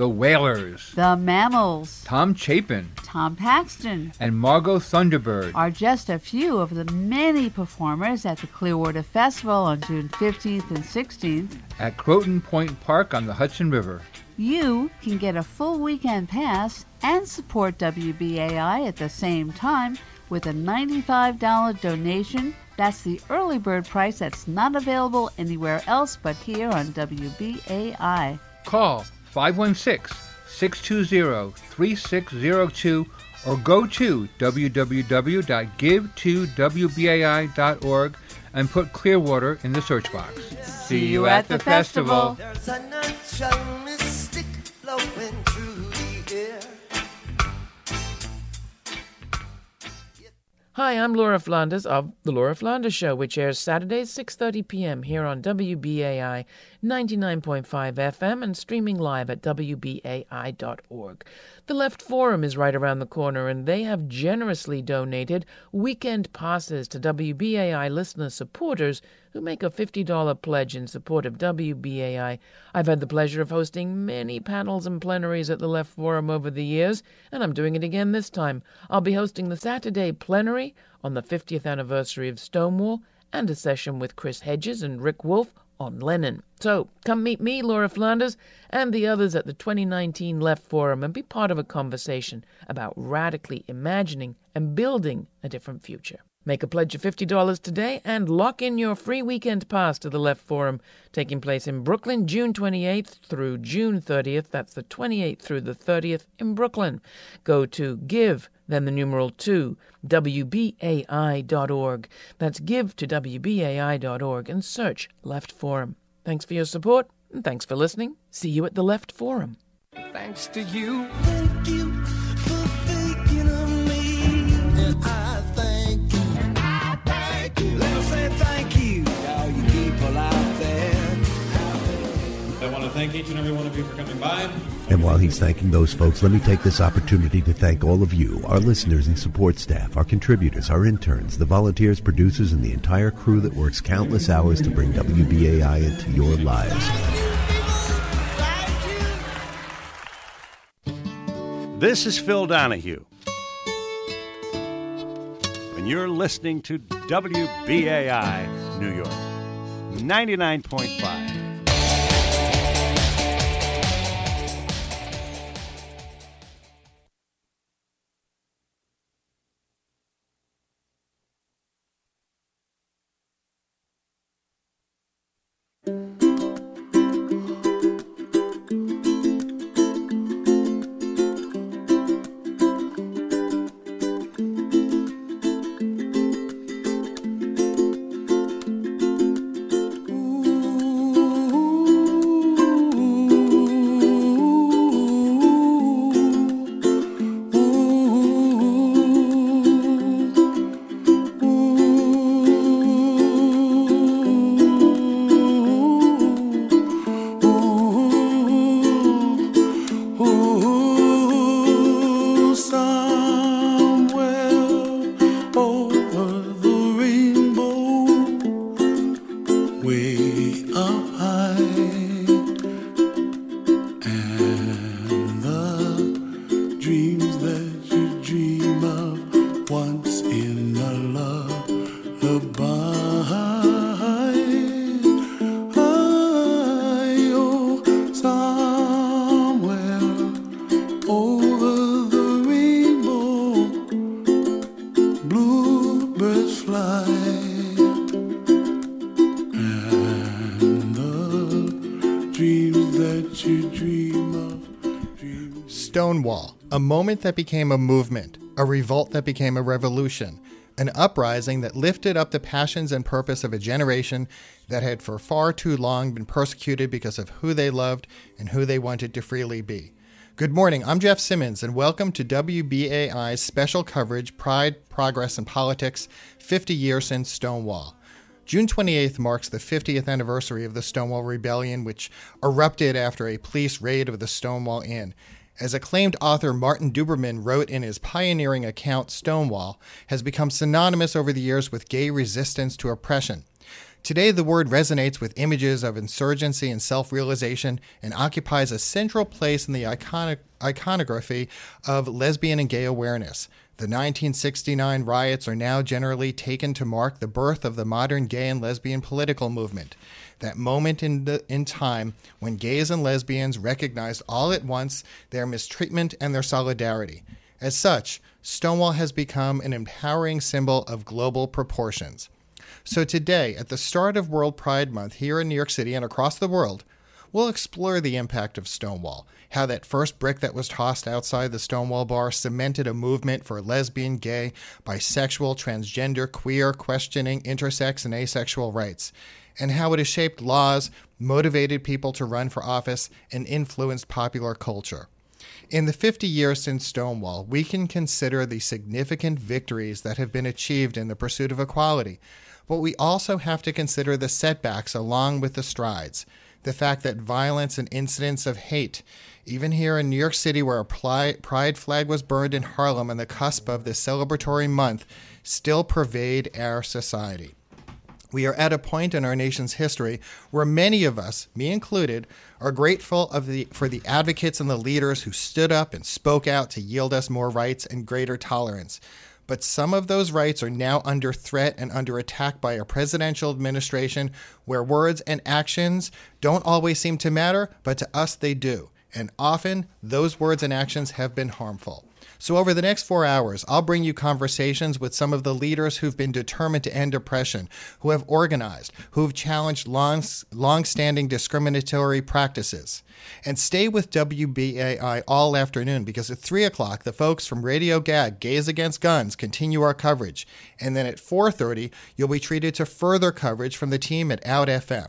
The Whalers, The Mammals, Tom Chapin, Tom Paxton and Margot Thunderbird. are just a few of the many performers at the Clearwater Festival on June 15th and 16th. at Croton Point Park on the Hudson River. You can get a full weekend pass and support WBAI at the same time with a $95 donation. That's the early bird price that's not available anywhere else but here on WBAI. Call 516 620 3602 or go to www.give2wbai.org and put Clearwater in the search box. See you at the festival. Hi, I'm Laura Flanders of The Laura Flanders Show, which airs Saturdays 6:30 p.m. here on WBAI 99.5 FM and streaming live at wbai.org. The Left Forum is right around the corner and they have generously donated weekend passes to WBAI listener supporters who make a $50 pledge in support of WBAI. I've had the pleasure of hosting many panels and plenaries at the Left Forum over the years, and I'm doing it again this time. I'll be hosting the Saturday plenary on the 50th anniversary of Stonewall and a session with Chris Hedges and Rick Wolff on Lenin. So come meet me, Laura Flanders, and the others at the 2019 Left Forum and be part of a conversation about radically imagining and building a different future. Make a pledge of $50 today and lock in your free weekend pass to the Left Forum, taking place in Brooklyn June 28th through June 30th. That's the 28th through the 30th in Brooklyn. Go to give, then the numeral 2, WBAI.org. That's give to WBAI.org and search Left Forum. Thanks for your support and thanks for listening. See you at the Left Forum. Thanks to you. Thank you thank each and every one of you for coming by. And while he's thanking those folks, let me take this opportunity to thank all of you, our listeners and support staff, our contributors, our interns, the volunteers, producers, and the entire crew that works countless hours to bring WBAI into your lives. This is Phil Donahue. And you're listening to WBAI New York 99.5. moment that became a movement, a revolt that became a revolution, an uprising that lifted up the passions and purpose of a generation that had for far too long been persecuted because of who they loved and who they wanted to freely be. Good morning, I'm Jeff Simmons, and welcome to WBAI's special coverage Pride, Progress, and Politics 50 Years Since Stonewall. June 28th marks the 50th anniversary of the Stonewall Rebellion, which erupted after a police raid of the Stonewall Inn. As acclaimed author Martin Duberman wrote in his pioneering account, Stonewall has become synonymous over the years with gay resistance to oppression. Today, the word resonates with images of insurgency and self realization and occupies a central place in the iconic, iconography of lesbian and gay awareness. The 1969 riots are now generally taken to mark the birth of the modern gay and lesbian political movement. That moment in, the, in time when gays and lesbians recognized all at once their mistreatment and their solidarity. As such, Stonewall has become an empowering symbol of global proportions. So, today, at the start of World Pride Month here in New York City and across the world, we'll explore the impact of Stonewall, how that first brick that was tossed outside the Stonewall bar cemented a movement for lesbian, gay, bisexual, transgender, queer, questioning, intersex, and asexual rights, and how it has shaped laws, motivated people to run for office, and influenced popular culture. In the 50 years since Stonewall, we can consider the significant victories that have been achieved in the pursuit of equality, but we also have to consider the setbacks along with the strides. The fact that violence and incidents of hate, even here in New York City, where a pride flag was burned in Harlem on the cusp of this celebratory month, still pervade our society. We are at a point in our nation's history where many of us, me included, are grateful the, for the advocates and the leaders who stood up and spoke out to yield us more rights and greater tolerance. But some of those rights are now under threat and under attack by a presidential administration where words and actions don't always seem to matter, but to us they do. And often those words and actions have been harmful. So, over the next four hours, I'll bring you conversations with some of the leaders who've been determined to end oppression, who have organized, who've challenged long, long-standing discriminatory practices. And stay with WBAI all afternoon because at 3 o'clock, the folks from Radio Gag, Gays Against Guns, continue our coverage. And then at 4.30, you'll be treated to further coverage from the team at Out FM.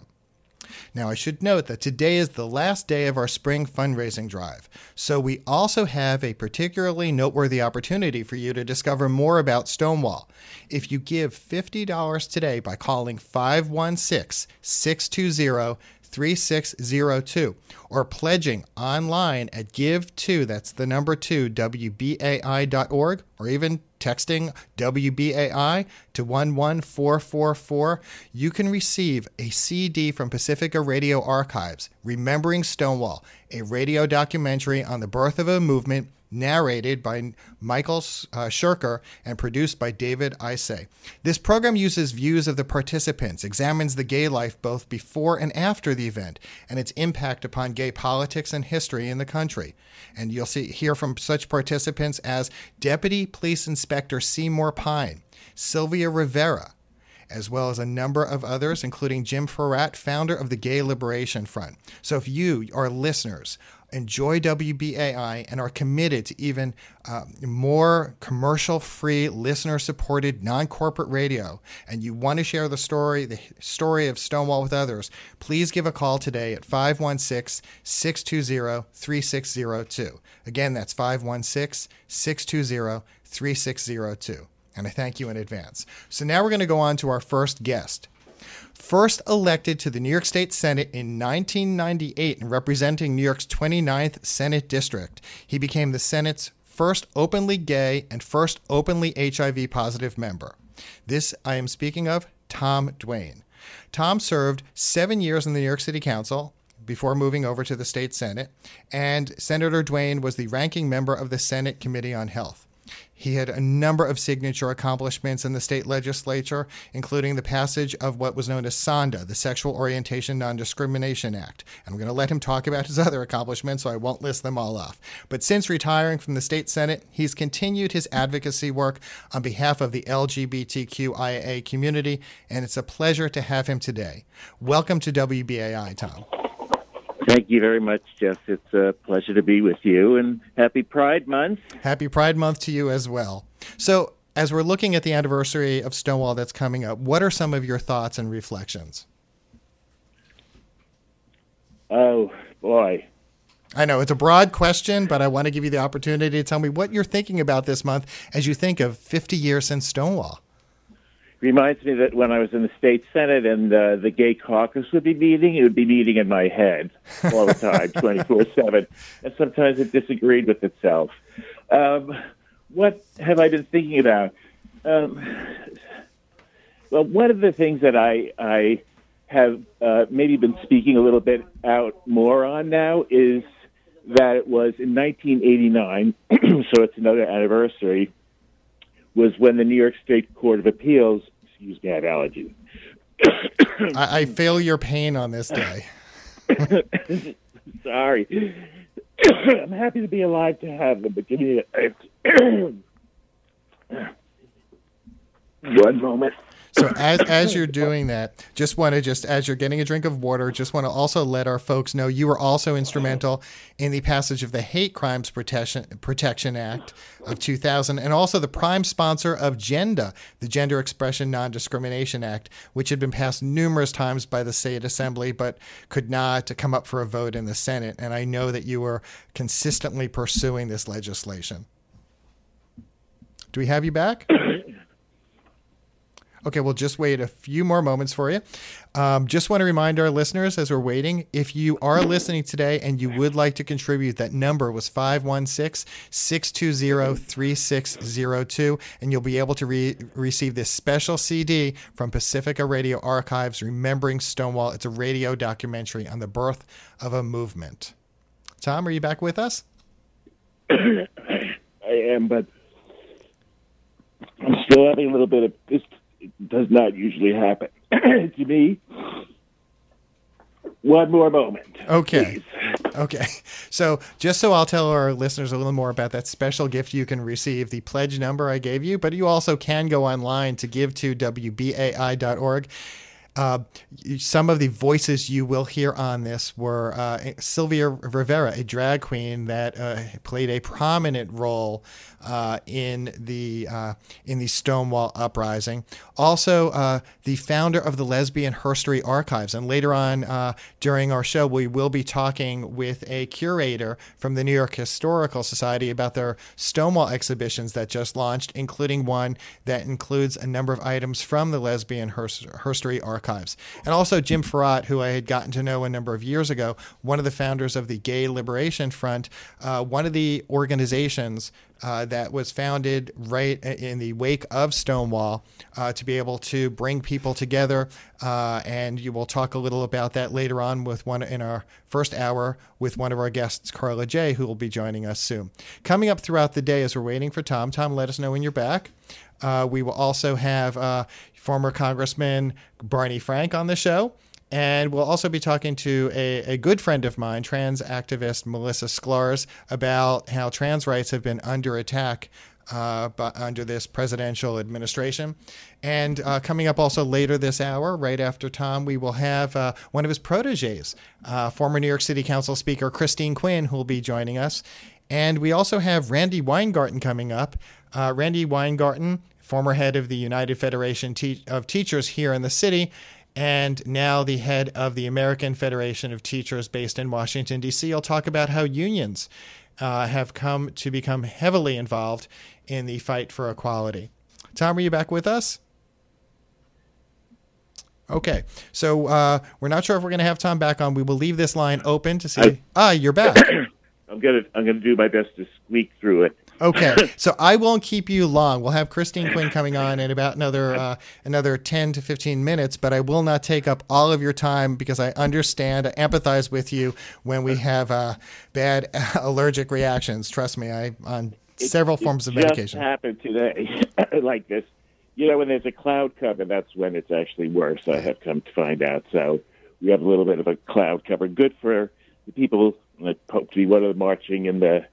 Now, I should note that today is the last day of our spring fundraising drive, so we also have a particularly noteworthy opportunity for you to discover more about Stonewall. If you give $50 today by calling 516 620 3602 or pledging online at give2 that's the number 2 wbai.org or even texting WBAI to 11444, you can receive a CD from Pacifica Radio Archives, Remembering Stonewall, a radio documentary on the birth of a movement narrated by Michael uh, Shirker and produced by David Isay. This program uses views of the participants, examines the gay life both before and after the event, and its impact upon gay politics and history in the country. And you'll see hear from such participants as Deputy Police Inspector Seymour Pine, Sylvia Rivera, as well as a number of others, including Jim Fouratt, founder of the Gay Liberation Front. So if you, our listeners, enjoy WBAI and are committed to even uh, more commercial free, listener supported, non corporate radio, and you want to share the story, the story of Stonewall with others, please give a call today at 516 620 3602. Again, that's 516 620 3602. And I thank you in advance. So now we're going to go on to our first guest first elected to the New York State Senate in 1998 and representing New York's 29th Senate District. He became the Senate's first openly gay and first openly HIV positive member. This I am speaking of Tom Duane. Tom served seven years in the New York City Council before moving over to the state Senate, and Senator Duane was the ranking member of the Senate Committee on Health. He had a number of signature accomplishments in the state legislature, including the passage of what was known as SONDA, the Sexual Orientation Non Discrimination Act. And I'm going to let him talk about his other accomplishments, so I won't list them all off. But since retiring from the state Senate, he's continued his advocacy work on behalf of the LGBTQIA community, and it's a pleasure to have him today. Welcome to WBAI, Tom. Thank you very much, Jeff. It's a pleasure to be with you, and happy Pride Month. Happy Pride Month to you as well. So, as we're looking at the anniversary of Stonewall that's coming up, what are some of your thoughts and reflections? Oh, boy. I know it's a broad question, but I want to give you the opportunity to tell me what you're thinking about this month as you think of 50 years since Stonewall reminds me that when I was in the state senate and uh, the gay caucus would be meeting, it would be meeting in my head all the time, twenty four seven, and sometimes it disagreed with itself. Um, what have I been thinking about? Um, well, one of the things that I I have uh, maybe been speaking a little bit out more on now is that it was in 1989, so it's another anniversary, was when the New York State Court of Appeals, excuse me, I have allergies. I, I feel your pain on this day. Sorry. I'm happy to be alive to have them, but give me a, one moment. So as as you're doing that, just want to just as you're getting a drink of water, just want to also let our folks know you were also instrumental in the passage of the Hate Crimes Protection Protection Act of 2000, and also the prime sponsor of GENDA, the Gender Expression Non-Discrimination Act, which had been passed numerous times by the state assembly, but could not come up for a vote in the Senate. And I know that you were consistently pursuing this legislation. Do we have you back? Okay, we'll just wait a few more moments for you. Um, just want to remind our listeners as we're waiting if you are listening today and you would like to contribute, that number was 516 620 3602, and you'll be able to re- receive this special CD from Pacifica Radio Archives, Remembering Stonewall. It's a radio documentary on the birth of a movement. Tom, are you back with us? I am, but I'm still having a little bit of this. Does not usually happen to me. One more moment. Okay. Okay. So, just so I'll tell our listeners a little more about that special gift you can receive, the pledge number I gave you, but you also can go online to give to WBAI.org. Uh, some of the voices you will hear on this were uh, Sylvia Rivera, a drag queen that uh, played a prominent role uh, in the uh, in the Stonewall uprising. Also, uh, the founder of the Lesbian Herstory Archives, and later on during our show, we will be talking with a curator from the New York Historical Society about their Stonewall exhibitions that just launched, including one that includes a number of items from the Lesbian Herstory Archives, and also Jim Fouratt, who I had gotten to know a number of years ago, one of the founders of the Gay Liberation Front, one of the organizations uh, that was founded right in the wake of Stonewall uh, to be able to bring people together. Uh, and you will talk a little about that later on with one in our first hour with one of our guests, Carla J, who will be joining us soon. Coming up throughout the day as we're waiting for Tom, Tom, let us know when you're back. Uh, we will also have uh, former Congressman Barney Frank on the show. And we'll also be talking to a, a good friend of mine, trans activist Melissa Sklarz, about how trans rights have been under attack uh, under this presidential administration. And uh, coming up also later this hour, right after Tom, we will have uh, one of his proteges, uh, former New York City Council Speaker Christine Quinn, who will be joining us. And we also have Randi Weingarten coming up. Uh, Randi Weingarten, former head of the United Federation Te- of Teachers here in the city and now the head of the American Federation of Teachers based in Washington, D.C. will talk about how unions uh, have come to become heavily involved in the fight for equality. Tom, are you back with us? Okay, so uh, we're not sure if we're going to have Tom back on. We will leave this line open to see. I, ah, you're back. I'm gonna I'm gonna do my best to squeak through it. Okay, so I won't keep you long. We'll have Christine Quinn coming on in about another uh, another ten to fifteen minutes, but I will not take up all of your time because I understand, I empathize with you when we have uh, bad allergic reactions. Trust me, I on several it, forms of medication. Just happened today, like this. You know, when there's a cloud cover, that's when it's actually worse. I have come to find out. So we have a little bit of a cloud cover. Good for the people that hope to be one of the marching in the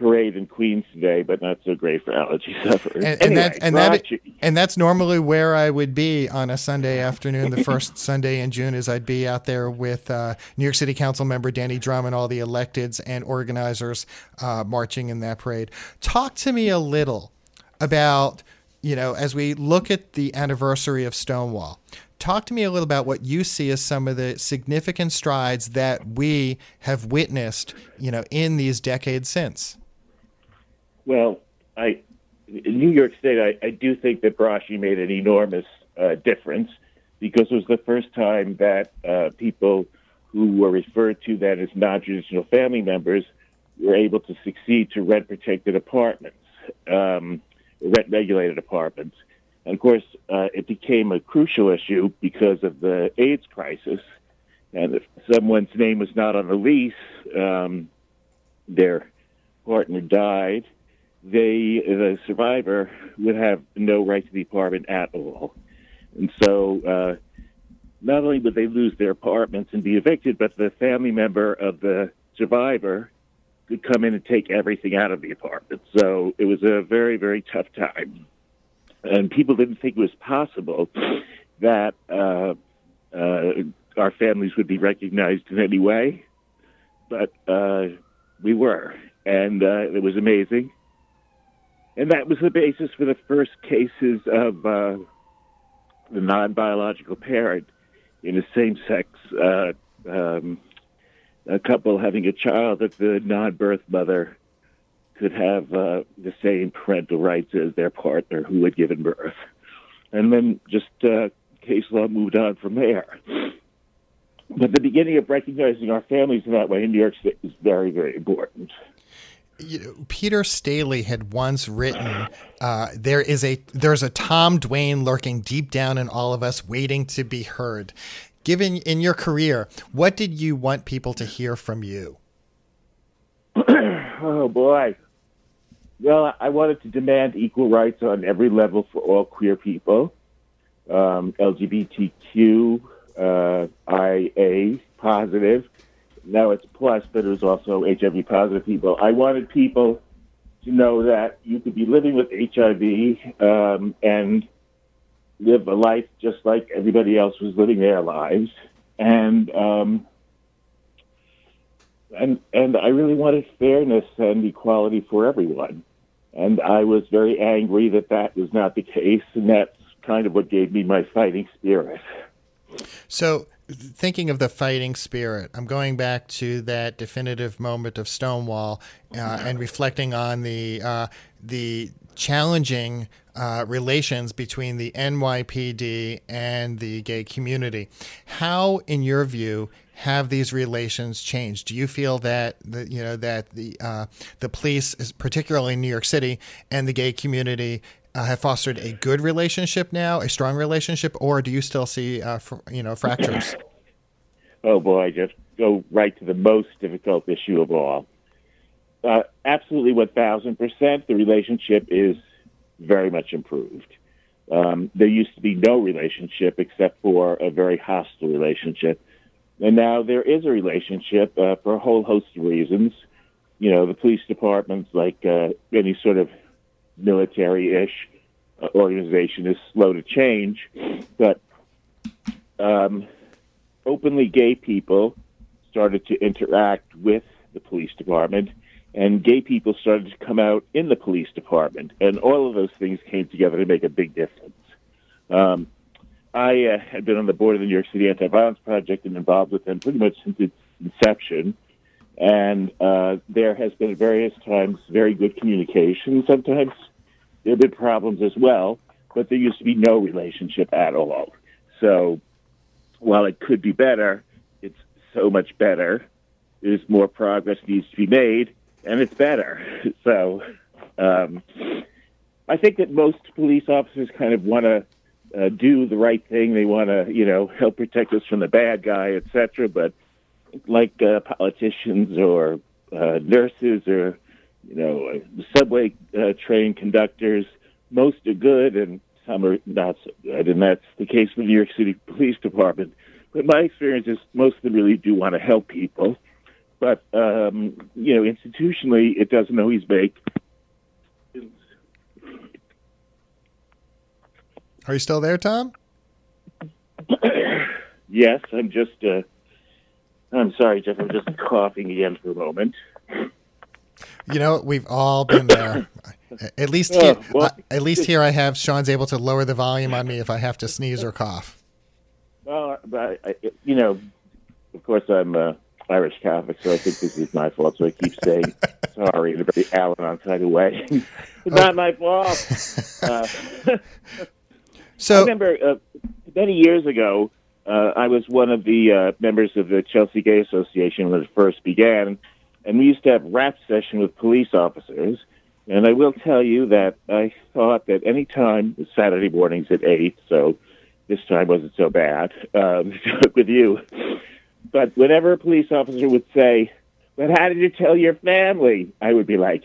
parade in Queens today, but not so great for allergy sufferers. And, and anyway, that and that and that's normally where I would be on a Sunday afternoon. The first Sunday in June is I'd be out there with uh, New York City Council member Danny Dromm and all the electeds and organizers uh, marching in that parade. Talk to me a little about you know as we look at the anniversary of Stonewall talk to me a little about what you see as some of the significant strides that we have witnessed, you know, in these decades since. Well, I in New York State, I, I do think that Braschi made an enormous uh, difference because it was the first time that uh, people who were referred to then as non-traditional family members were able to succeed to rent protected apartments, um, rent regulated apartments. And of course, uh, it became a crucial issue because of the AIDS crisis. And if someone's name was not on the lease, um, their partner died, they, the survivor, would have no right to the apartment at all. And so, uh, not only would they lose their apartments and be evicted, but the family member of the survivor could come in and take everything out of the apartment. So it was a very, very tough time. And people didn't think it was possible that uh, uh, our families would be recognized in any way, but uh, we were. And uh, it was amazing. And that was the basis for the first cases of uh, the non biological parent in a same sex uh, um, a couple having a child that the non birth mother could have uh, the same parental rights as their partner who had given birth. And then just uh, case law moved on from there. But the beginning of recognizing our families in that way in New York State is very, very important. You know, Peter Staley had once written, uh, "There is a there's a Tom Duane lurking deep down in all of us, waiting to be heard." Given in your career, what did you want people to hear from you? oh boy. Well, I wanted to demand equal rights on every level for all queer people, um, LGBTQ, uh, IA positive. Now it's plus, but it was also HIV positive people. I wanted people to know that you could be living with HIV um, and live a life just like everybody else was living their lives, and um, and and I really wanted fairness and equality for everyone. And I was very angry that that was not the case, and that's kind of what gave me my fighting spirit. So, thinking of the fighting spirit, I'm going back to that definitive moment of Stonewall uh, and reflecting on the uh, the challenging uh, relations between the NYPD and the gay community. How, in your view, have these relations changed? Do you feel that the, you know that the uh, the police, particularly in New York City, and the gay community uh, have fostered a good relationship now, a strong relationship, or do you still see uh, fr- you know fractures? Oh boy, just go right to the most difficult issue of all. Uh, absolutely, one thousand percent, the relationship is very much improved. Um, there used to be no relationship except for a very hostile relationship, and now there is a relationship uh, for a whole host of reasons. You know, the police departments, like uh, any sort of military-ish uh, organization, is slow to change, but um, openly gay people started to interact with the police department, and gay people started to come out in the police department, and all of those things came together to make a big difference. Um, I uh, had been on the board of the New York City Anti-Violence Project and involved with them pretty much since its inception, and uh, there has been at various times very good communication. Sometimes there have been problems as well, but there used to be no relationship at all. So while it could be better, it's so much better. There's more progress needs to be made, and it's better. So um, I think that most police officers kind of want to uh, do the right thing. They want to, you know, help protect us from the bad guy, etc. But like uh, politicians or uh, nurses or you know uh, subway uh, train conductors, most are good and some are not so good, and that's the case with the New York City Police Department. But my experience is most of them really do want to help people, but um, you know, institutionally, it doesn't always make. Are you still there, Tom? yes, I'm just. Uh, I'm sorry, Jeff. I'm just coughing again for a moment. You know, we've all been there. At least Oh, here, well- uh, at least here, I have Sean's able to lower the volume on me if I have to sneeze or cough. Well, but I, you know, of course, I'm uh, Irish Catholic, so I think this is my fault. So I keep saying sorry in a very Al-Anon kind of way. it's not my fault. Uh, I So, remember uh, many years ago, uh, I was one of the uh, members of the Chelsea Gay Association when it first began, and we used to have rap session with police officers. And I will tell you that I thought that any time Saturday mornings at eight, so this time wasn't so bad um, with you. But whenever a police officer would say, "But how did you tell your family?" I would be like,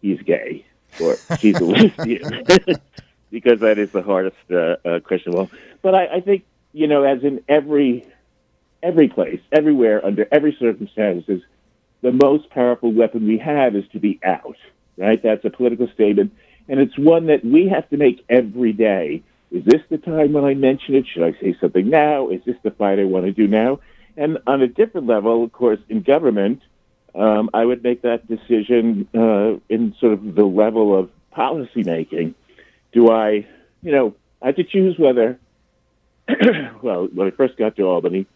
"He's gay," or "She's a lesbian," because that is the hardest uh, uh, question of all. But I, I think you know, as in every every place, everywhere, under every circumstances, the most powerful weapon we have is to be out. Right? That's a political statement, and it's one that we have to make every day. Is this the time when I mention it? Should I say something now? Is this the fight I want to do now? And on a different level, of course, in government, um, I would make that decision uh, in sort of the level of policy making. Do I, you know, I have to choose whether, well, when I first got to Albany,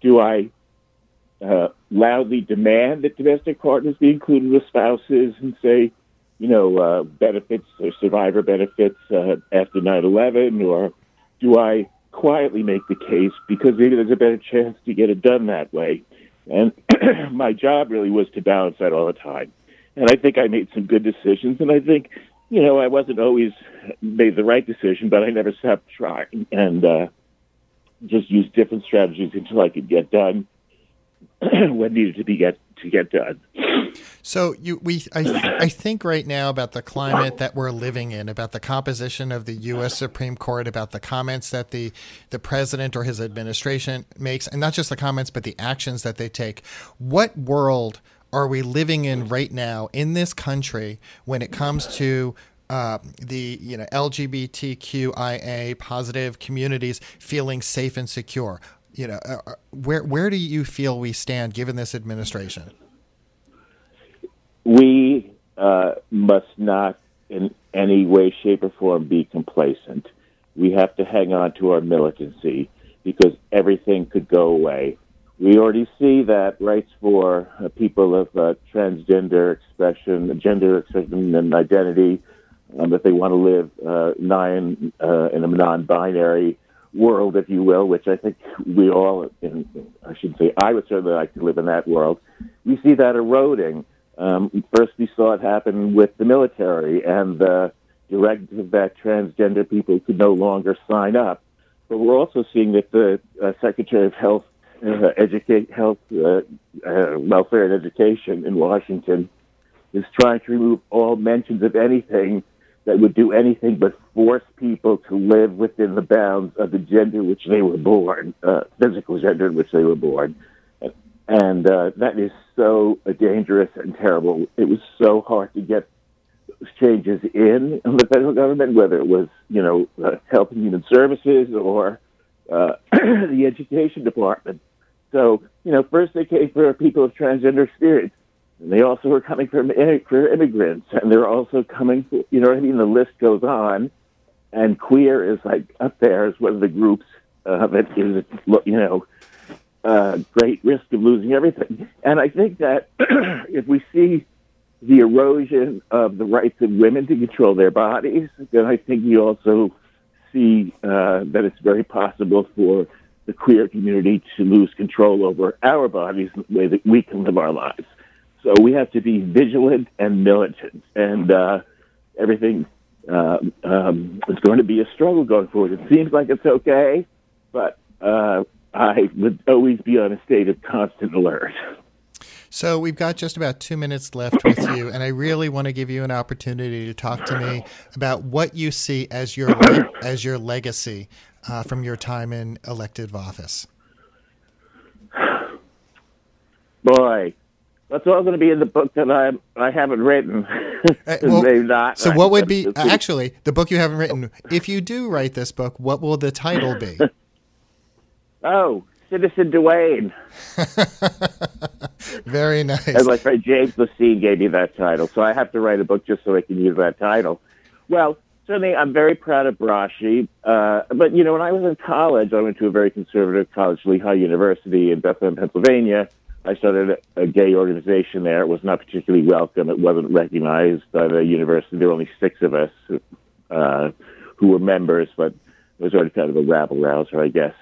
do I uh, loudly demand that domestic partners be included with spouses and say, you know, uh, benefits or survivor benefits uh, after 9 11? Or do I quietly make the case because maybe there's a better chance to get it done that way? And my job really was to balance that all the time. And I think I made some good decisions. And I think, you know, I wasn't always made the right decision, but I never stopped trying and uh, just used different strategies until I could get done what needed to be get to get done. So you, we, I, I think right now about the climate that we're living in, about the composition of the U.S. Supreme Court, about the comments that the the president or his administration makes, and not just the comments, but the actions that they take. What world are we living in right now in this country when it comes to uh, the you know LGBTQIA positive communities feeling safe and secure? You know, uh, uh, where where do you feel we stand given this administration? we uh, must not in any way, shape, or form be complacent. We have to hang on to our militancy because everything could go away. We already see that rights for uh, people of uh, transgender expression, gender expression, and identity, um, if they want to live uh, nine, uh, in a non-binary world, if you will, which I think we all, in, I should say, I would certainly like to live in that world. We see that eroding. Um, first, we saw it happen with the military and the directive that transgender people could no longer sign up. But we're also seeing that the uh, Secretary of Health, uh, Educate, Health, uh, uh, Welfare, and Education in Washington is trying to remove all mentions of anything that would do anything but force people to live within the bounds of the gender which they were born, uh, physical gender in which they were born. And uh, that is so dangerous and terrible. It was so hard to get changes in the federal government, whether it was, you know, uh, Health and Human Services or uh, the Education Department. So, you know, first they came for people of transgender experience. And they also were coming from for immigrants, and they're also coming. You know what I mean? The list goes on, and queer is like up there as one of the groups uh, that is, you know, uh, great risk of losing everything. And I think that if we see the erosion of the rights of women to control their bodies, then I think we also see uh, that it's very possible for the queer community to lose control over our bodies in the way that we can live our lives. So we have to be vigilant and militant, and uh, everything uh, um, is going to be a struggle going forward. It seems like it's okay, but uh, I would always be on a state of constant alert. So we've got just about two minutes left with you, and I really want to give you an opportunity to talk to me about what you see as your as your legacy uh, from your time in elective office. Boy, that's all going to be in the book that I I haven't written. Uh, well, Maybe not. So what would be actually the book you haven't written? If you do write this book, what will the title be? Oh, Citizen Duane. Very nice. And my friend James Lacine gave me that title, so I have to write a book just so I can use that title. Well, certainly I'm very proud of Braschi, uh, but you know, when I was in college, I went to a very conservative college, Lehigh University in Bethlehem, Pennsylvania. I started a, gay organization there. It was not particularly welcome. It wasn't recognized by the university. There were only six of us uh, who were members, but it was already kind of a rabble rouser, I guess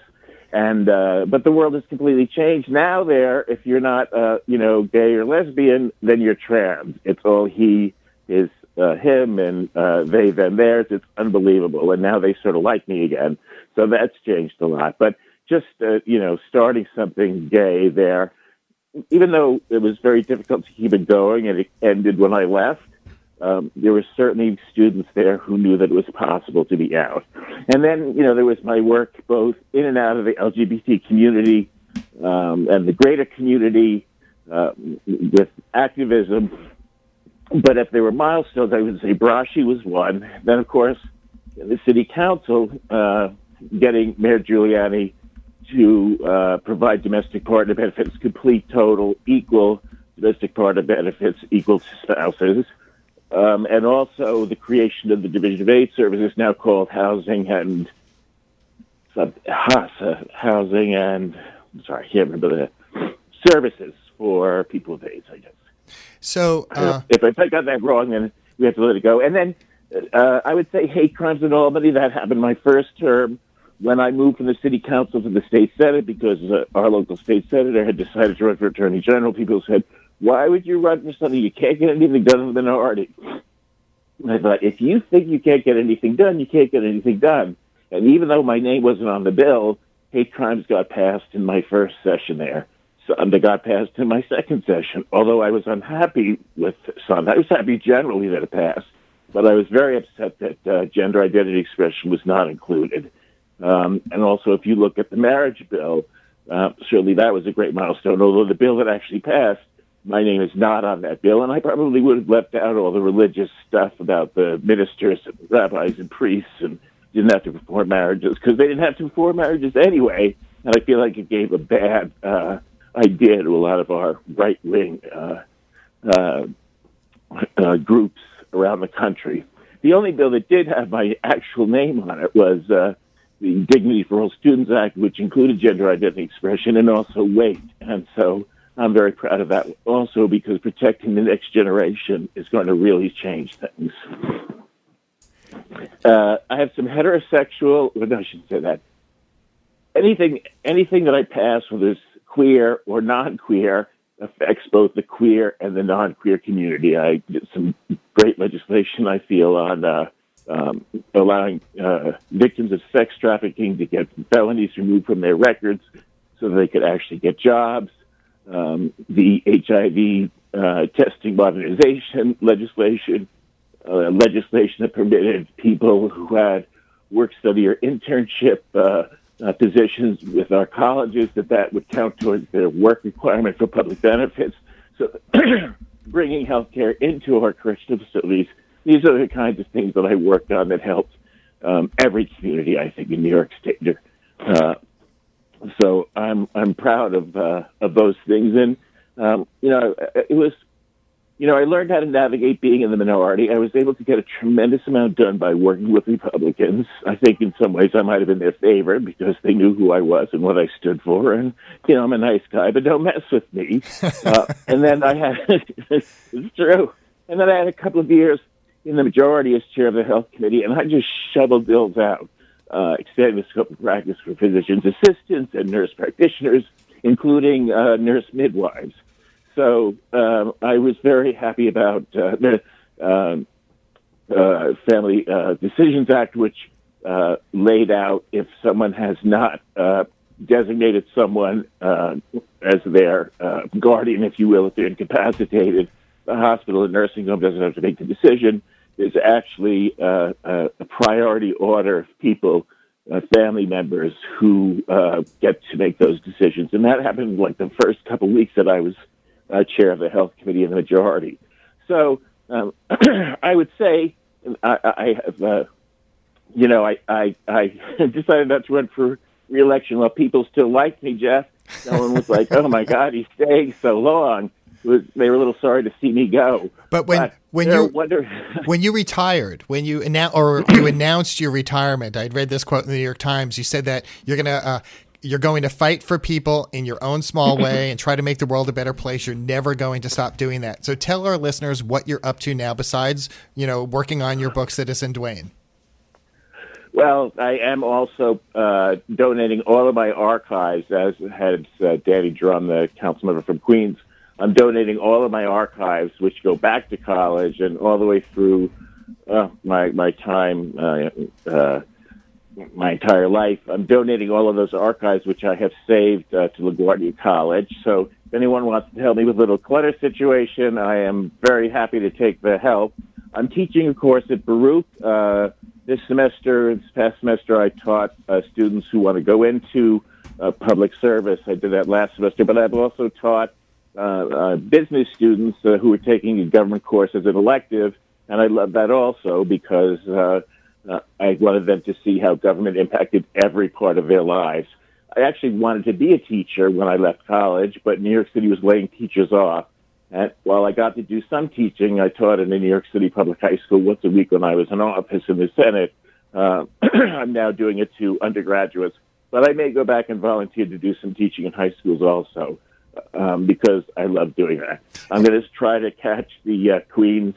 and uh, but the world has completely changed now. There, if you're not, uh, you know, gay or lesbian, then you're trans. It's all he is uh, him and uh, they them theirs. It's unbelievable, and now they sort of like me again. So that's changed a lot. But just uh, you know, starting something gay there, even though it was very difficult to keep it going, and it ended when I left. Um, there were certainly students there who knew that it was possible to be out. And then, you know, there was my work both in and out of the LGBT community um, and the greater community uh, with activism. But if there were milestones, I would say Braschi was one. Then, of course, the city council uh, getting Mayor Giuliani to uh, provide domestic partner benefits, complete, total, equal domestic partner benefits equal to spouses. Um, and also the creation of the Division of Aid Services, now called Housing and sub, HASA, Housing and I'm sorry, I can't remember the services for people with AIDS. I guess. So, uh, if, if I got that wrong, then we have to let it go. And then uh, I would say hate crimes in Albany. That happened my first term when I moved from the city council to the state senate because uh, our local state senator had decided to run for attorney general. People said, "Why would you run for something you can't get anything done in the minority?" And I thought, if you think you can't get anything done, you can't get anything done. And even though my name wasn't on the bill, hate crimes got passed in my first session there. Some that got passed in my second session. Although I was unhappy with some, I was happy generally that it passed, but I was very upset that uh, gender identity expression was not included. Um, and also, if you look at the marriage bill, uh, certainly that was a great milestone. Although the bill that actually passed, my name is not on that bill, and I probably would have left out all the religious stuff about the ministers and rabbis and priests and didn't have to perform marriages because they didn't have to perform marriages anyway. And I feel like it gave a bad uh, idea to a lot of our right wing uh, uh, uh, groups around the country. The only bill that did have my actual name on it was uh, the Dignity for All Students Act, which included gender identity expression and also weight. And so I'm very proud of that also because protecting the next generation is going to really change things. Uh, I have some heterosexual, well, no, I shouldn't say that. Anything, anything that I pass, whether it's queer or non-queer, affects both the queer and the non-queer community. I did some great legislation, I feel, on uh, um, allowing uh, victims of sex trafficking to get felonies removed from their records so they could actually get jobs. Um, the HIV uh, testing modernization legislation, uh, legislation that permitted people who had work study or internship uh, uh, positions with our colleges that that would count towards their work requirement for public benefits. So bringing healthcare into our correctional facilities, these are the kinds of things that I worked on that helped um, every community, I think, in New York State. Uh, so I'm I'm proud of uh, of those things, and um, you know, it was, you know, I learned how to navigate being in the minority. I was able to get a tremendous amount done by working with Republicans. I think in some ways I might have been their favorite because they knew who I was and what I stood for, and you know, I'm a nice guy, but don't mess with me. uh, and then I had it's true, and then I had a couple of years in the majority as chair of the health committee, and I just shoveled bills out uh, the scope of practice for physicians' assistants and nurse practitioners, including uh, nurse midwives. So um, I was very happy about uh, the um, uh, Family uh, Decisions Act, which uh, laid out if someone has not designated someone as their guardian, if you will, if they're incapacitated, the hospital and nursing home doesn't have to make the decision is actually uh, a, a priority order of people, uh, family members who uh, get to make those decisions. And that happened like the first couple weeks that I was uh, chair of the health committee in the majority. So um, I would say I, I have, uh, you know, I, I, I decided not to run for reelection while people still liked me, Jeff. No one was like, oh my God, he's staying so long. Was, they were a little sorry to see me go. But when when you wonder- when you retired, when you annou- or you announced your retirement, I'd read this quote in the New York Times. You said that you're gonna uh, you're going to fight for people in your own small way and try to make the world a better place. You're never going to stop doing that. So tell our listeners what you're up to now, besides you know working on your book, Citizen Duane. Well, I am also uh, donating all of my archives, as had uh, Danny Dromm, the council member from Queens, I'm donating all of my archives, which go back to college and all the way through uh, my my time, uh, uh, my entire life. I'm donating all of those archives, which I have saved uh, to LaGuardia College. So if anyone wants to help me with a little clutter situation, I am very happy to take the help. I'm teaching a course at Baruch uh, this semester. This past semester, I taught uh, students who want to go into public service. I did that last semester, but I've also taught business students uh, who were taking a government course as an elective, and I love that also because uh, uh, I wanted them to see how government impacted every part of their lives. I actually wanted to be a teacher when I left college, but New York City was laying teachers off. And while I got to do some teaching, I taught in a New York City public high school once a week when I was in office in the Senate. Uh, I'm now doing it to undergraduates, but I may go back and volunteer to do some teaching in high schools also um, because I love doing that. I'm going to try to catch the uh, Queen's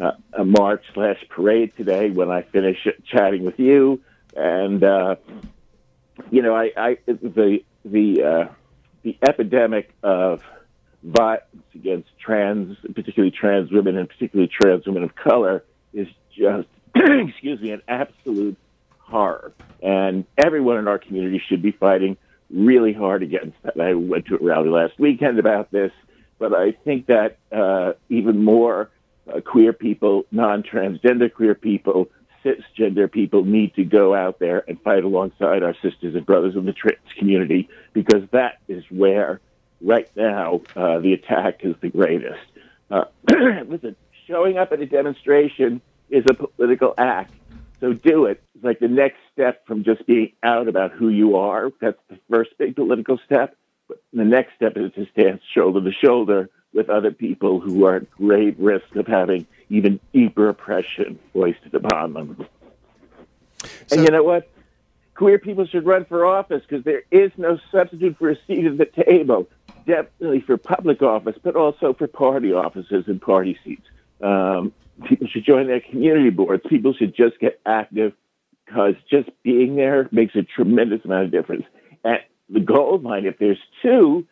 uh, uh, march slash parade today when I finish chatting with you, and uh, you know, I, I the the uh, the epidemic of violence against trans, particularly trans women, and particularly trans women of color, is just excuse me, an absolute horror. And everyone in our community should be fighting really hard against that. I went to a rally last weekend about this, but I think that uh, even more uh, queer people, non-transgender queer people, cisgender people need to go out there and fight alongside our sisters and brothers in the trans community because that is where, right now, uh, the attack is the greatest. Uh, listen, showing up at a demonstration is a political act. So do it. It's like the next step from just being out about who you are. That's the first big political step. But the next step is to stand shoulder to shoulder with other people who are at great risk of having even deeper oppression foisted upon them. and you know what? Queer people should run for office because there is no substitute for a seat at the table. Definitely for public office, but also for party offices and party seats. Um, people should join their community boards. People should just get active because just being there makes a tremendous amount of difference. And the gold mine, if there's two,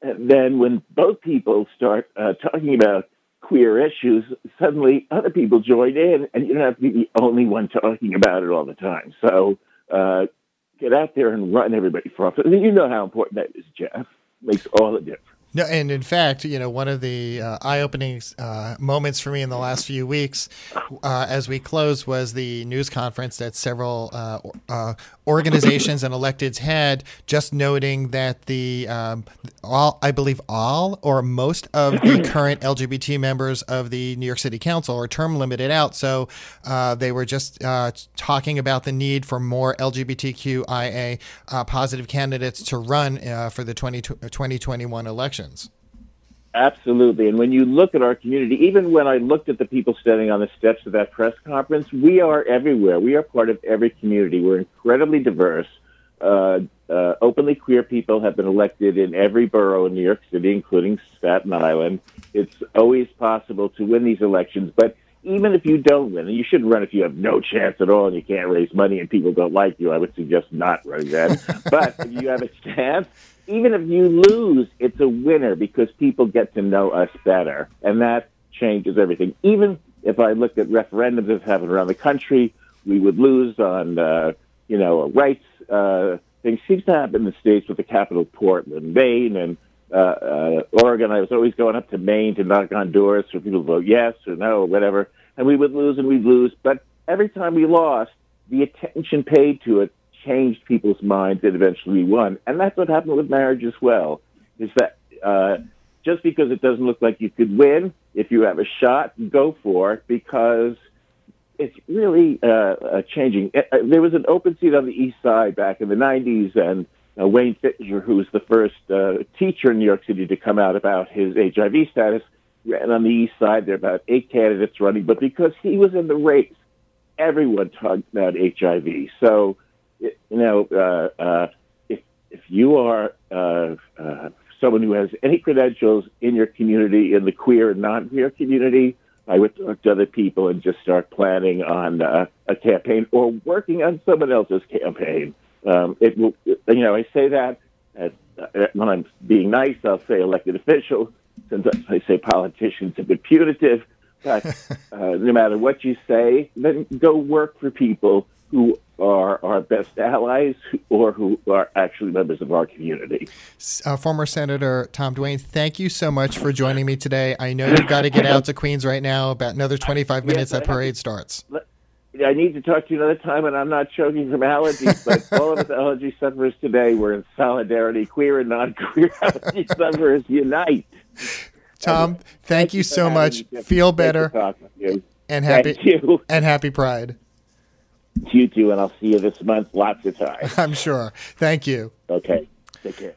then when both people start uh, talking about queer issues, suddenly other people join in, and you don't have to be the only one talking about it all the time. So uh, get out there and run everybody for office. You know how important that is, Jeff. Makes all the difference. No, and in fact, you know, one of the uh, eye-opening uh, moments for me in the last few weeks, uh, as we closed, was the news conference that several uh, uh, organizations and electeds had, just noting that the um, all, I believe, all or most of the current LGBT members of the New York City Council are term limited out. So uh, they were just talking about the need for more LGBTQIA positive candidates to run for the 20, 2021 election. Absolutely. And when you look at our community, even when I looked at the people standing on the steps of that press conference, we are everywhere. We are part of every community. We're incredibly diverse. Uh, uh, openly queer people have been elected in every borough in New York City, including Staten Island. It's always possible to win these elections, but even if you don't win, and you shouldn't run if you have no chance at all and you can't raise money and people don't like you, I would suggest not running then. but if you have a chance, even if you lose, it's a winner because people get to know us better, and that changes everything. Even if I looked at referendums that happen around the country, we would lose on, uh, you know, rights. Uh, things seems to happen in the states with the capital Portland, Maine, and uh, uh, Oregon. I was always going up to Maine to knock on doors for people to vote yes or no or whatever, and we would lose and we'd lose. But every time we lost, the attention paid to it changed people's minds and eventually won. And that's what happened with marriage as well. Is that uh, just because it doesn't look like you could win, if you have a shot, go for it because it's really uh, changing. Uh, uh, there was an open seat on the East Side back in the '90s, and uh, Wayne Fittinger, who was the first uh, teacher in New York City to come out about his HIV status, ran on the East Side. There are about eight candidates running, but because he was in the race, everyone talked about HIV. So you know, uh, uh, if if you are uh, uh, someone who has any credentials in your community, in the queer and non-queer community, I would talk to other people and just start planning on uh, a campaign or working on someone else's campaign. Um, it will, you know, I say that as, uh, when I'm being nice. I'll say elected official, sometimes I say politicians a bit punitive, but uh, no matter what you say, then go work for people who are our best allies or who are actually members of our community. Uh, former Senator Tom Duane, thank you so much for joining me today. I know you've got to get out to Queens right now. About another 25 minutes, I that parade starts. I need to talk to you another time, and I'm not choking from allergies, but all of us allergy sufferers today, we're in solidarity. Queer and non-queer allergy sufferers unite. Tom, thank, you so much. Feel better talk with you. and happy and happy Pride. You too, and I'll see you this month lots of times. I'm sure. Thank you. Okay, take care.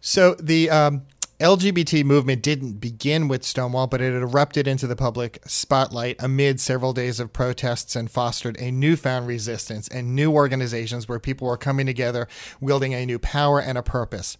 So the um, LGBT movement didn't begin with Stonewall, but it erupted into the public spotlight amid several days of protests and fostered a newfound resistance and new organizations where people were coming together, wielding a new power and a purpose.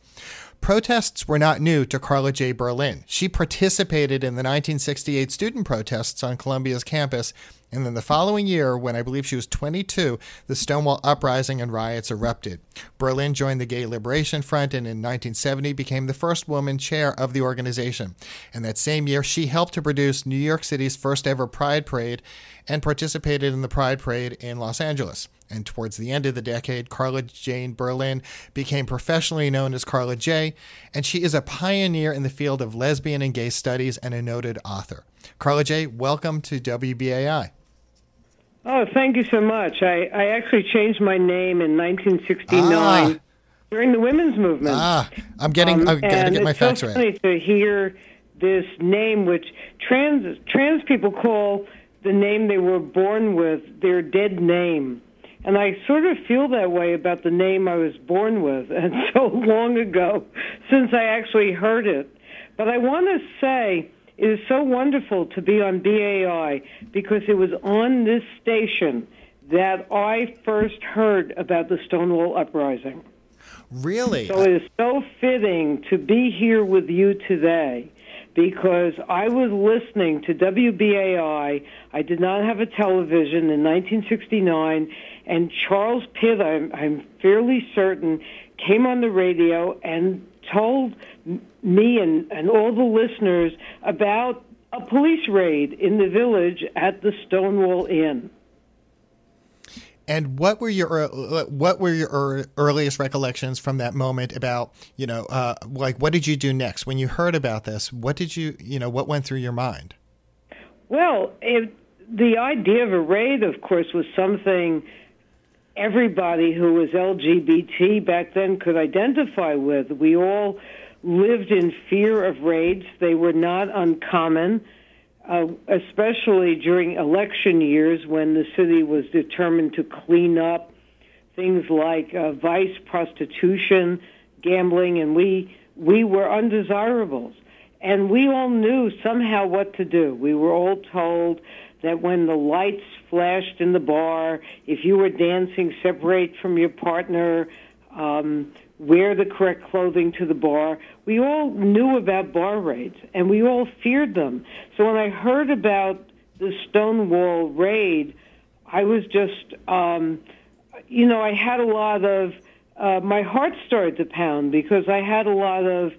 Protests were not new to Karla Jay. Berlin. She participated in the 1968 student protests on Columbia's campus, and then the following year, when I believe she was 22, the Stonewall uprising and riots erupted. Berlin joined the Gay Liberation Front and in 1970 became the first woman chair of the organization. And that same year, she helped to produce New York City's first ever Pride Parade and participated in the Pride Parade in Los Angeles. And towards the end of the decade, Carla Jane Berlin became professionally known as Karla Jay, and she is a pioneer in the field of lesbian and gay studies and a noted author. Karla Jay, welcome to WBAI. Oh, thank you so much. I, I actually changed my name in 1969 Ah. during the women's movement. Ah, I'm getting. I've got to Um, and get my it's facts so right. funny to hear this name, which trans trans people call the name they were born with their dead name. And I sort of feel that way about the name I was born with, and so long ago since I actually heard it. But I want to say it is so wonderful to be on BAI because it was on this station that I first heard about the Stonewall Uprising. Really? So it is so fitting to be here with you today because I was listening to WBAI. I did not have a television in 1969, and Charles Pitt, I'm, I'm fairly certain, came on the radio and told me and, and all the listeners about a police raid in the village at the Stonewall Inn. And what were your what were your earliest recollections from that moment about you know uh, like what did you do next when you heard about this? What did you you know what went through your mind? Well, it, the idea of a raid, of course, was something everybody who was LGBT back then could identify with. We all lived in fear of raids. They were not uncommon, uh, especially during election years when the city was determined to clean up things like uh, vice, prostitution, gambling, and we we were undesirables. And we all knew somehow what to do. We were all told that when the lights flashed in the bar, if you were dancing, separate from your partner, um, wear the correct clothing to the bar. We all knew about bar raids, and we all feared them. So when I heard about the Stonewall raid, I was just, um, you know, I had a lot of, uh, my heart started to pound because I had a lot of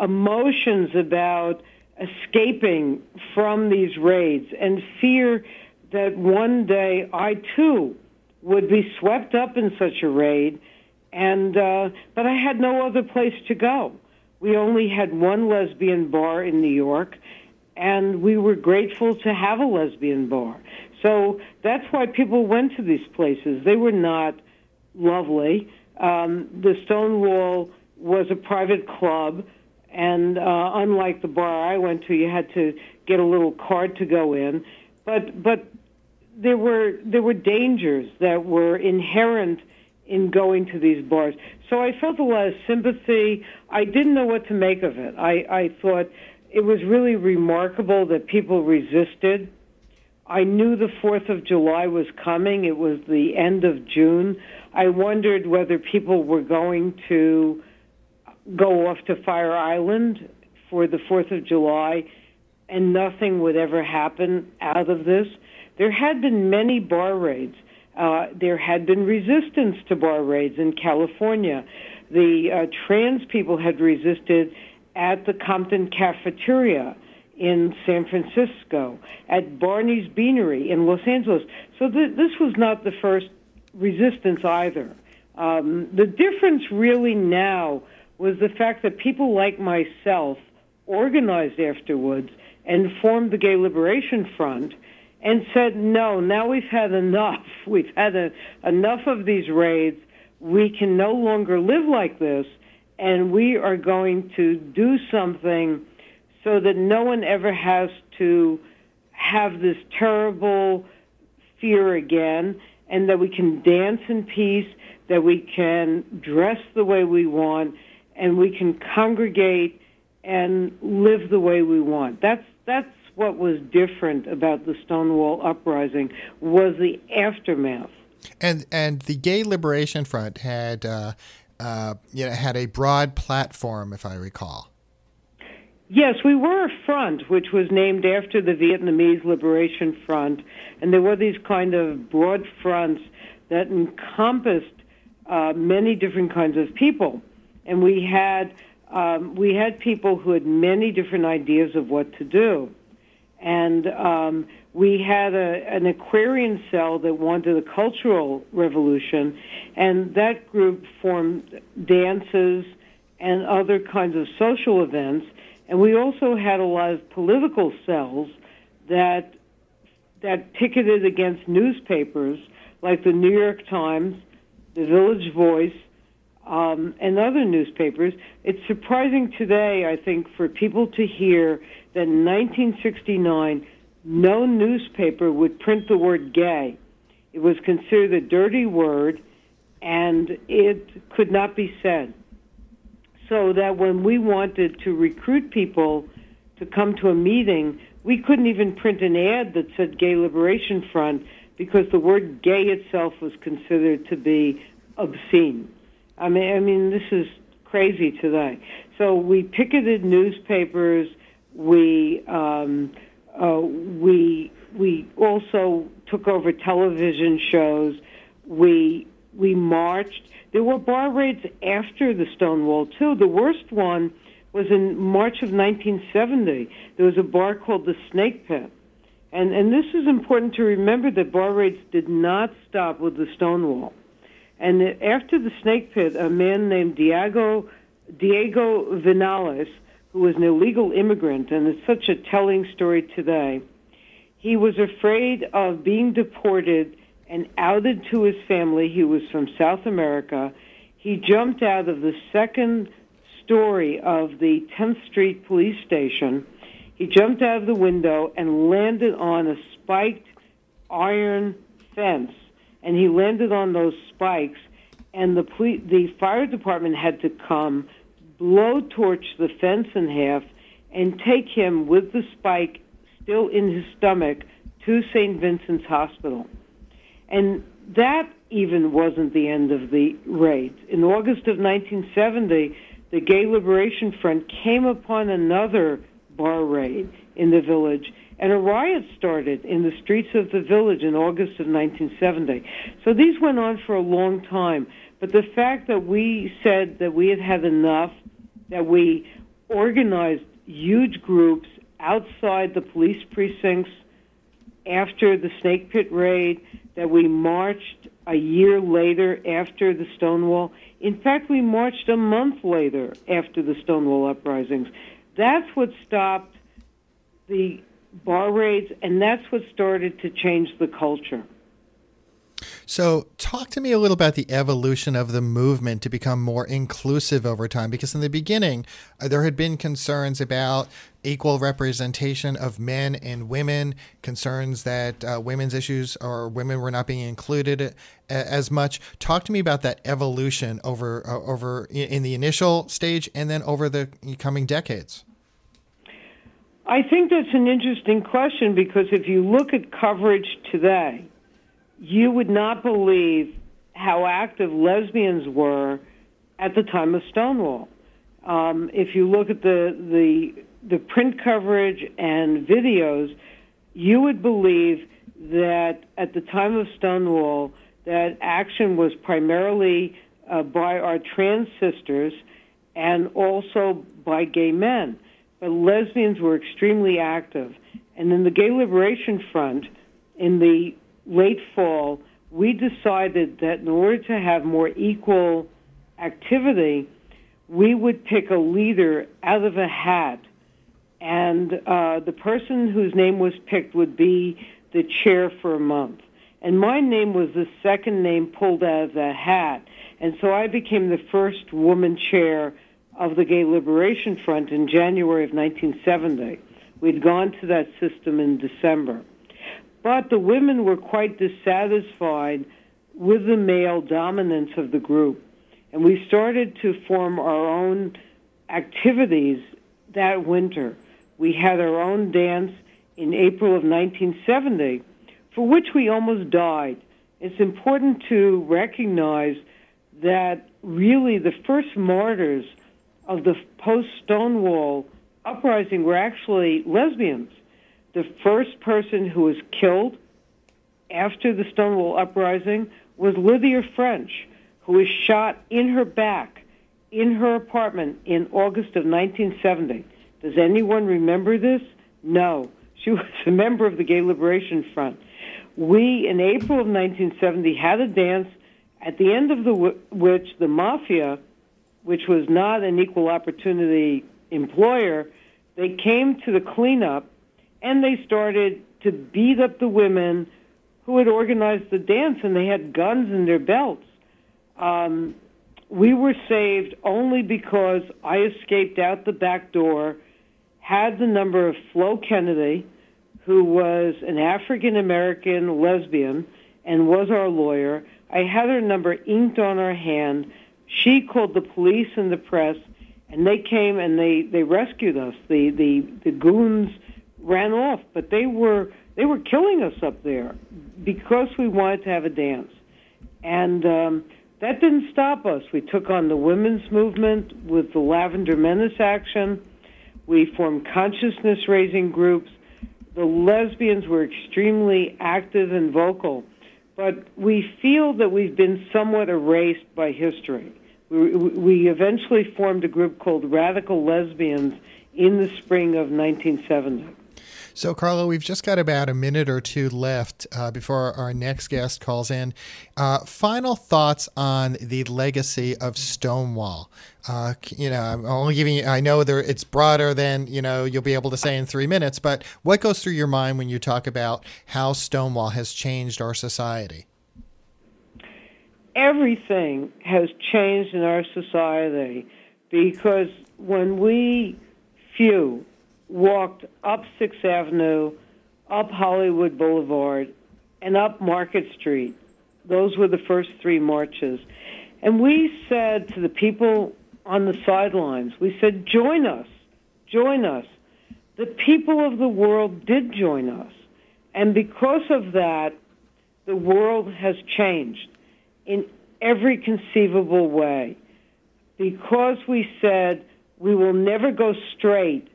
emotions about escaping from these raids and fear that one day I too would be swept up in such a raid and uh but I had no other place to go. We only had one lesbian bar in New York and we were grateful to have a lesbian bar. So that's why people went to these places. They were not lovely. Um, the Stonewall was a private club, and uh, unlike the bar I went to, you had to get a little card to go in. But but there were there were dangers that were inherent in going to these bars. So I felt a lot of sympathy. I didn't know what to make of it. I, I thought it was really remarkable that people resisted. I knew the 4th of July was coming. It was the end of June. I wondered whether people were going to go off to Fire Island for the 4th of July and nothing would ever happen out of this. There had been many bar raids. Uh, there had been resistance to bar raids in California. The uh, trans people had resisted, at the Compton Cafeteria in San Francisco, at Barney's Beanery in Los Angeles. So th- this was not the first resistance either. Um, the difference really now was the fact that people like myself organized afterwards and formed the Gay Liberation Front and said, no, now we've had enough. We've had a, enough of these raids. We can no longer live like this, and we are going to do something so that no one ever has to have this terrible fear again, and that we can dance in peace, that we can dress the way we want, and we can congregate and live the way we want. That's that's what was different about the Stonewall uprising was the aftermath. And and the Gay Liberation Front had uh, uh, you know had a broad platform, if I recall. Yes, we were a front which was named after the Vietnamese Liberation Front, and there were these kind of broad fronts that encompassed uh, many different kinds of people, and we had um, we had people who had many different ideas of what to do. And um, we had a, an Aquarian cell that wanted a cultural revolution, and that group formed dances and other kinds of social events. And we also had a lot of political cells that that picketed against newspapers like the New York Times, the Village Voice, um, and other newspapers. It's surprising today, I think, for people to hear that in 1969, no newspaper would print the word gay. It was considered a dirty word, and it could not be said. So that when we wanted to recruit people to come to a meeting, we couldn't even print an ad that said Gay Liberation Front because the word gay itself was considered to be obscene. I mean, I mean, this is crazy today. So we picketed newspapers. We um, uh, we we also took over television shows. We we marched. There were bar raids after the Stonewall too. The worst one was in March of 1970. There was a bar called the Snake Pit. And, and this is important to remember that bar raids did not stop with the Stonewall. And after the snake pit, a man named Diego Diego Vinales, who was an illegal immigrant, and it's such a telling story today. He was afraid of being deported and outed to his family. He was from South America. He jumped out of the second story of the 10th Street police station. He jumped out of the window and landed on a spiked iron fence and he landed on those spikes, and the the fire department had to come, blow torch the fence in half, and take him with the spike still in his stomach to St. Vincent's Hospital. And that even wasn't the end of the raid. In August of 1970, the Gay Liberation Front came upon another bar raid in the village and a riot started in the streets of the village in August of 1970. So these went on for a long time. But the fact that we said that we had had enough, that we organized huge groups outside the police precincts after the Snake Pit raid, that we marched a year later after the Stonewall. In fact, we marched a month later after the Stonewall uprisings. That's what stopped the bar raids, and that's what started to change the culture. So, talk to me a little about the evolution of the movement to become more inclusive over time. Because in the beginning, uh, there had been concerns about equal representation of men and women, concerns that uh, women's issues or women were not being included a- as much. Talk to me about that evolution over uh, over in the initial stage and then over the coming decades. I think that's an interesting question because if you look at coverage today, you would not believe how active lesbians were at the time of Stonewall. Um, if you look at the, the the print coverage and videos, you would believe that at the time of Stonewall, that action was primarily uh, by our trans sisters and also by gay men, but lesbians were extremely active. And in the Gay Liberation Front, in the late fall, we decided that in order to have more equal activity, we would pick a leader out of a hat. And uh, the person whose name was picked would be the chair for a month. And my name was the second name pulled out of the hat. And so I became the first woman chair of the Gay Liberation Front in January of 1970. We'd gone to that system in December. But the women were quite dissatisfied with the male dominance of the group. And we started to form our own activities that winter. We had our own dance in April of 1970, for which we almost died. It's important to recognize that really the first martyrs of the post Stonewall uprising were actually lesbians. The first person who was killed after the Stonewall uprising was Lydia French, who was shot in her back in her apartment in August of 1970. Does anyone remember this? No. She was a member of the Gay Liberation Front. We, in April of 1970, had a dance at the end of the w- which the mafia, which was not an equal opportunity employer, they came to the cleanup and they started to beat up the women who had organized the dance and they had guns in their belts. Um, we were saved only because I escaped out the back door, had the number of Flo Kennedy, who was an African American lesbian and was our lawyer. I had her number inked on her hand. She called the police and the press, and they came and they they rescued us. The the the goons ran off, but they were they were killing us up there because we wanted to have a dance, and um, that didn't stop us. We took on the women's movement with the Lavender Menace Action. We formed consciousness raising groups. The lesbians were extremely active and vocal, but we feel that we've been somewhat erased by history. We, we eventually formed a group called Radical Lesbians in the spring of 1970. So, Karla, we've just got about a minute or two left uh, before our next guest calls in. Uh, final thoughts on the legacy of Stonewall. Uh, you know, I'm only giving you, I know there, it's broader than, you know, you'll be able to say in three minutes, but what goes through your mind when you talk about how Stonewall has changed our society? Everything has changed in our society because when we few walked up Sixth Avenue, up Hollywood Boulevard, and up Market Street. Those were the first three marches. And we said to the people on the sidelines, we said, join us, join us. The people of the world did join us. And because of that, the world has changed in every conceivable way. Because we said we will never go straight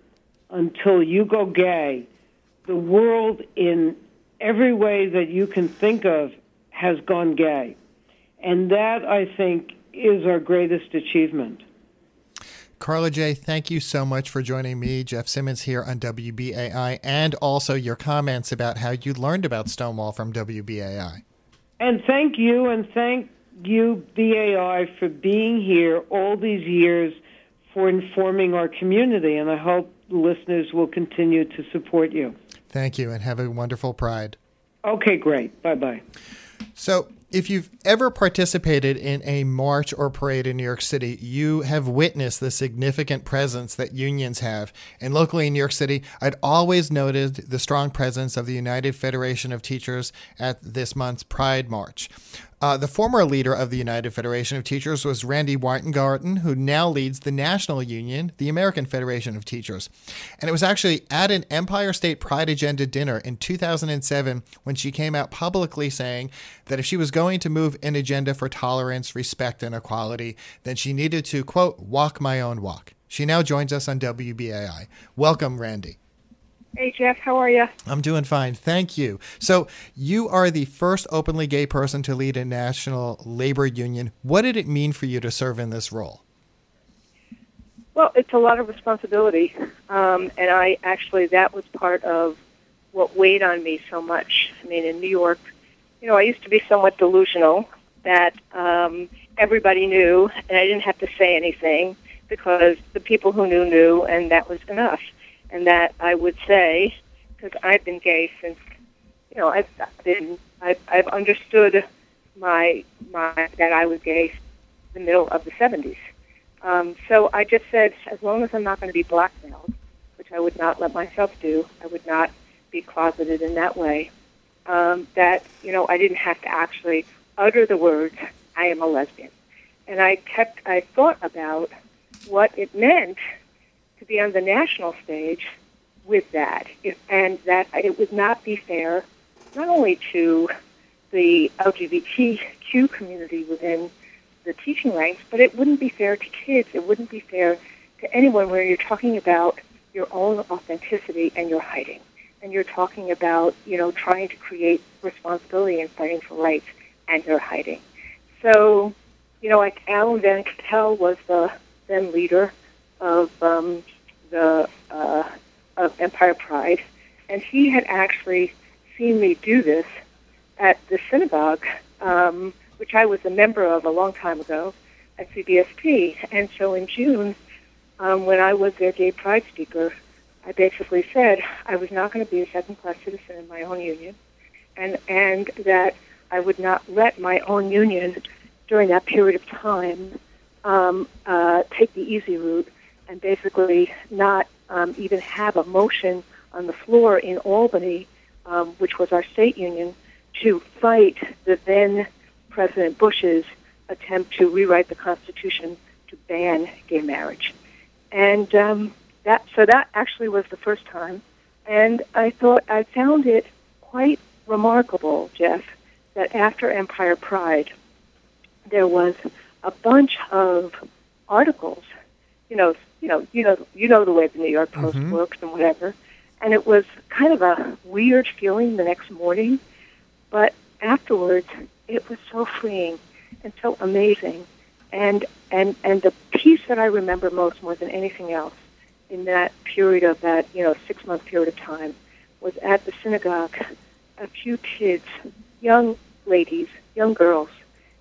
until you go gay, the world in every way that you can think of has gone gay. And that, I think, is our greatest achievement. Karla Jay., thank you so much for joining me, Jeff Simmons, here on WBAI, and also your comments about how you learned about Stonewall from WBAI. And thank you, and thank you, BAI, for being here all these years for informing our community. And I hope listeners will continue to support you. Thank you, and have a wonderful Pride. Okay, great. Bye bye. So, if you've ever participated in a march or parade in New York City, you have witnessed the significant presence that unions have. And locally in New York City, I'd always noted the strong presence of the United Federation of Teachers at this month's Pride March. Uh, the former leader of the United Federation of Teachers was Randi Weingarten, who now leads the national union, the American Federation of Teachers. And it was actually at an Empire State Pride Agenda dinner in 2007 when she came out publicly saying that if she was going to move an agenda for tolerance, respect, and equality, then she needed to, quote, walk my own walk. She now joins us on WBAI. Welcome, Randi. Hey, Jeff, how are you? I'm doing fine. Thank you. So, you are the first openly gay person to lead a national labor union. What did it mean for you to serve in this role? Well, it's a lot of responsibility, um, and I actually that was part of what weighed on me so much. I mean, in New York, you know, I used to be somewhat delusional that um, everybody knew, and I didn't have to say anything because the people who knew knew, and that was enough. And that I would say, because I've been gay since, you know, I've been, I've, I've understood my my that I was gay in the middle of the 70s. Um, so I just said, as long as I'm not going to be blackmailed, which I would not let myself do, I would not be closeted in that way. Um, that you know, I didn't have to actually utter the words, "I am a lesbian," and I kept, I thought about what it meant be on the national stage with that, and that it would not be fair, not only to the LGBTQ community within the teaching ranks, but it wouldn't be fair to kids. It wouldn't be fair to anyone where you're talking about your own authenticity and your hiding. And you're talking about, you know, trying to create responsibility and fighting for rights and you're hiding. So, you know, like Alan Van Capelle was the then leader of um, the uh, of Empire Pride, and he had actually seen me do this at the synagogue, um, which I was a member of a long time ago at CBST. And so in June, um, when I was their gay pride speaker, I basically said I was not going to be a second-class citizen in my own union, and and that I would not let my own union during that period of time um, uh, take the easy route and basically not um, even have a motion on the floor in Albany, um, which was our state union, to fight the then President Bush's attempt to rewrite the Constitution to ban gay marriage. And um, that so that actually was the first time, and I thought I found it quite remarkable, Jeff, that after Empire Pride, there was a bunch of articles. You know, you know, you know, you know the way the New York Post Mhm. works and whatever. And it was kind of a weird feeling the next morning, but afterwards, it was so freeing and so amazing. And and and the piece that I remember most, more than anything else, in that period of that you know six month period of time, was at the synagogue. A few kids, young ladies, young girls,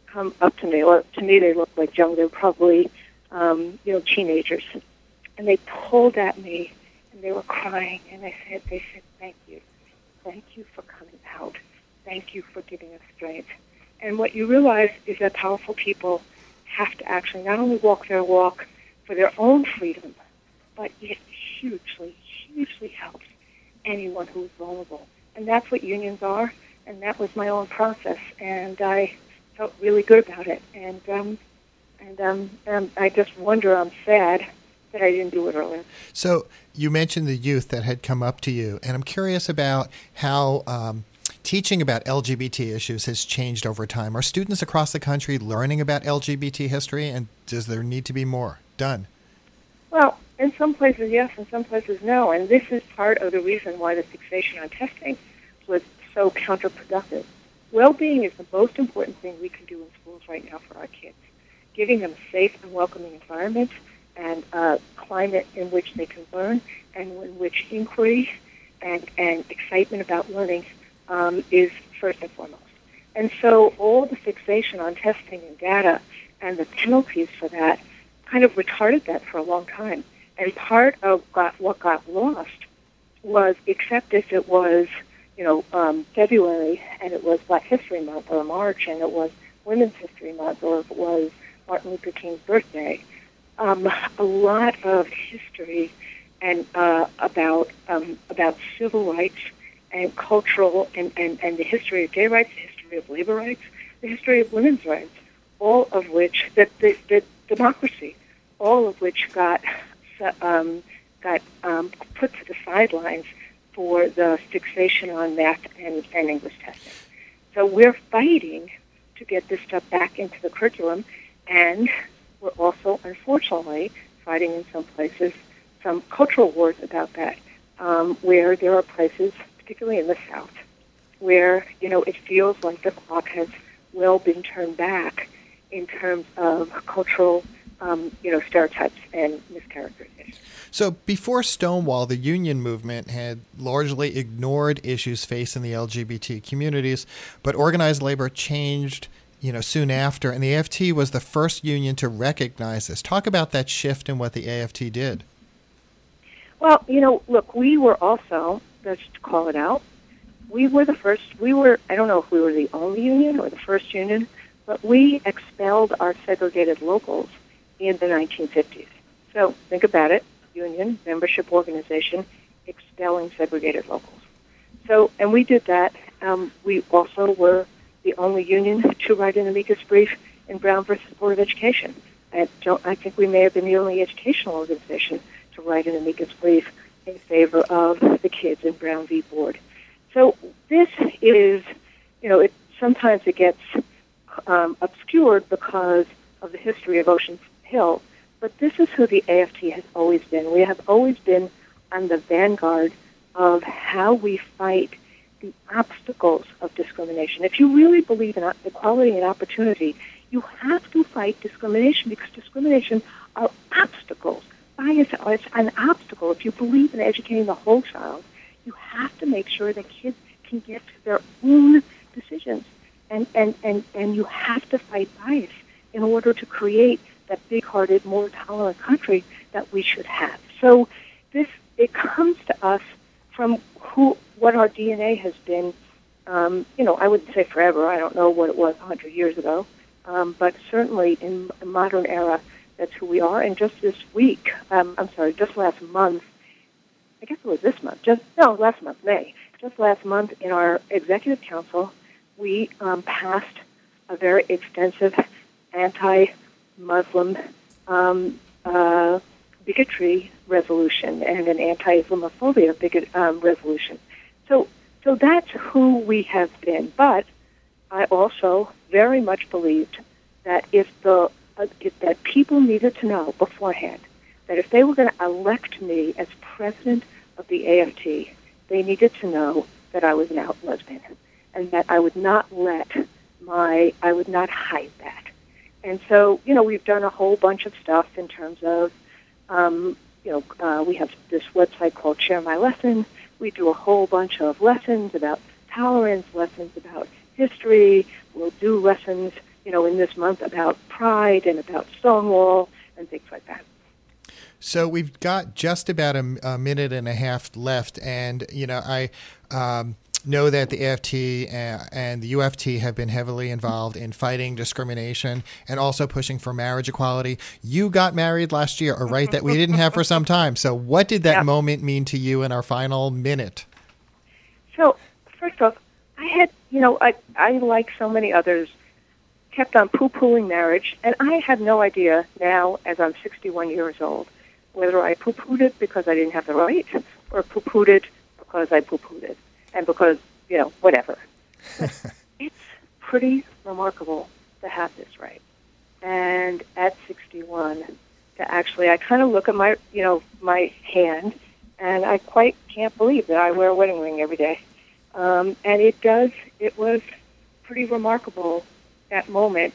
come up to me. Or to me, they looked like young. They were probably um, you know teenagers, and they pulled at me and they were crying. And I said, they said, thank you, thank you for coming out, thank you for giving us strength. And what you realize is that powerful people have to actually not only walk their walk for their own freedom, but it hugely, hugely helps anyone who is vulnerable. And that's what unions are, and that was my own process, and I felt really good about it. And um, and um, and I just wonder, I'm sad that I didn't do it earlier. So you mentioned the youth that had come up to you, and I'm curious about how um, teaching about LGBT issues has changed over time. Are students across the country learning about LGBT history, and does there need to be more done? Well, in some places, yes, in some places, no. And this is part of the reason why the fixation on testing was so counterproductive. Well-being is the most important thing we can do in schools right now for our kids. Giving them a safe and welcoming environment and a climate in which they can learn and in which inquiry and, and excitement about learning um, is first and foremost. And so all the fixation on testing and data and the penalties for that kind of retarded that for a long time. And part of got, what got lost was, except if it was, you know, um, February and it was Black History Month or March and it was Women's History Month or if it was Martin Luther King's birthday, um, a lot of history and uh, about um, about civil rights and cultural and, and, and the history of gay rights, the history of labor rights, the history of women's rights, all of which that the, the democracy, all of which got um, got um, put to the sidelines for the fixation on math and, and English testing. So we're fighting to get this stuff back into the curriculum, and we're also, unfortunately, fighting in some places some cultural wars about that, um, where there are places, particularly in the South, where you know it feels like the clock has well been turned back in terms of cultural um, you know, stereotypes and mischaracterizations. So before Stonewall, the union movement had largely ignored issues facing the LGBT communities, but organized labor changed, you know, soon after, and the AFT was the first union to recognize this. Talk about that shift and what the AFT did. Well, you know, look, we were also, let's call it out, we were the first, we were, I don't know if we were the only union or the first union, but we expelled our segregated locals in the 1950s. So think about it union, membership organization, expelling segregated locals. So, and we did that. Um, we also were the only union to write an amicus brief in Brown versus Board of Education. I don't. I think we may have been the only educational organization to write an amicus brief in favor of the kids in Brown v. Board. So this is, you know, it sometimes it gets um, obscured because of the history of Ocean Hill, but this is who the AFT has always been. We have always been on the vanguard of how we fight the obstacles of discrimination. If you really believe in equality and opportunity, you have to fight discrimination because discrimination are obstacles. Bias is an obstacle. If you believe in educating the whole child, you have to make sure that kids can get to their own decisions. And, and, and, and you have to fight bias in order to create that big-hearted, more tolerant country that we should have. So this it comes to us from who what our DNA has been. Um, you know, I wouldn't say forever. I don't know what it was 100 years ago, um, but certainly in the modern era, that's who we are. And just this week, um, I'm sorry, just last month, I guess it was this month. Just no, last month, May. Just last month, in our executive council, we um, passed a very extensive anti Muslim um, uh, bigotry resolution and an anti-Islamophobia bigot um, resolution. So, so that's who we have been. But I also very much believed that if the uh, if, that people needed to know beforehand that if they were going to elect me as president of the AFT, they needed to know that I was an out lesbian and that I would not let my I would not hide that. And so, you know, we've done a whole bunch of stuff in terms of, um, you know, uh, we have this website called Share My Lesson. We do a whole bunch of lessons about tolerance, lessons about history. We'll do lessons, you know, in this month about pride and about Stonewall and things like that. So we've got just about a, a minute and a half left, and you know, I. Um, know that the AFT uh, and the UFT have been heavily involved in fighting discrimination and also pushing for marriage equality. You got married last year, a right that we didn't have for some time. So, what did that yeah. moment mean to you in our final minute? So, first off, I had, you know, I, I like so many others, kept on poo pooing marriage, and I have no idea now, as I'm 61 years old, whether I poo pooed it because I didn't have the right or poo pooed it because I poo pooed it and because you know whatever. it's pretty remarkable to have this right. And at 61, to actually, I kind of look at my you know my hand, and I quite can't believe that I wear a wedding ring every day. Um, and it does. It was pretty remarkable that moment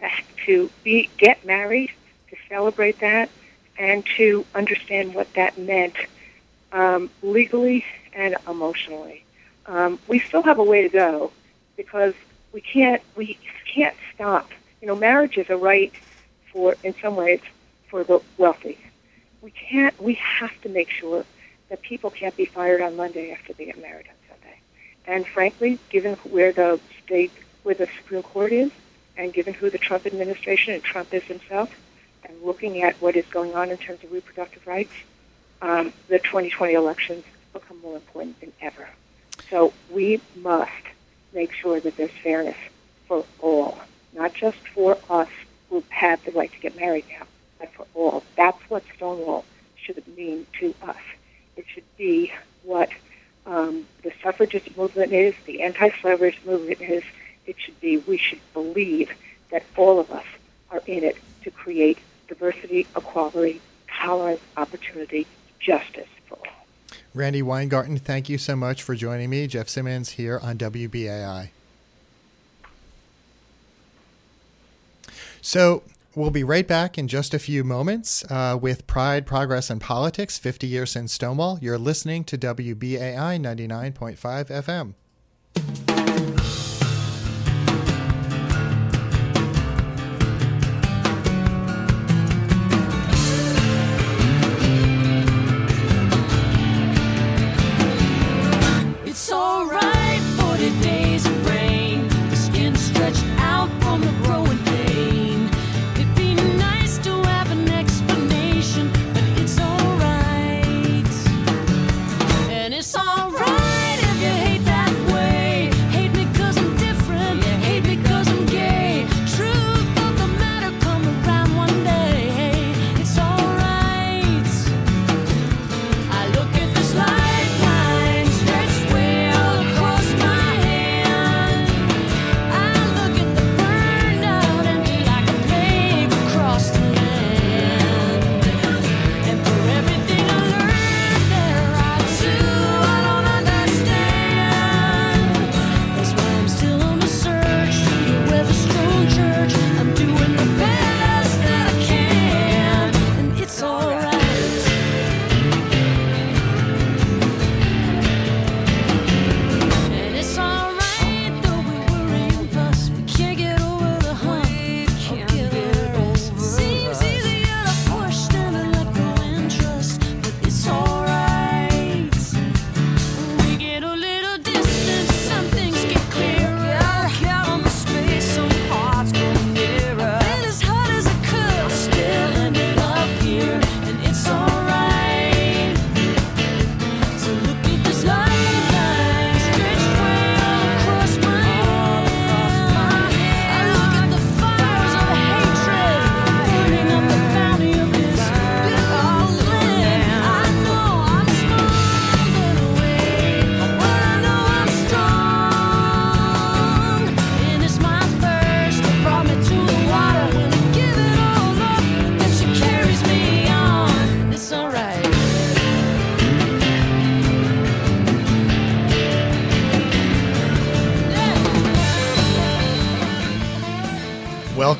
to, to be get married, to celebrate that, and to understand what that meant um, legally and emotionally um, we still have a way to go because we can't we can't stop. You know, marriage is a right for, in some ways, for the wealthy. We can't. We have to make sure that people can't be fired on Monday after they get married on Sunday. And frankly, given where the state, where the Supreme Court is, and given who the Trump administration and Trump is himself, and looking at what is going on in terms of reproductive rights, um, the 2020 elections become more important than ever. So we must make sure that there's fairness for all, not just for us who have the right to get married now, but for all. That's what Stonewall should mean to us. It should be what um, the suffragist movement is, the anti-slavery movement is. It should be, we should believe that all of us are in it to create diversity, equality, tolerance, opportunity, justice Randi Weingarten, thank you so much for joining me. Jeff Simmons here on WBAI. So, We'll be right back in just a few moments uh, with Pride, Progress, and Politics 50 Years Since Stonewall. You're listening to WBAI 99.5 FM.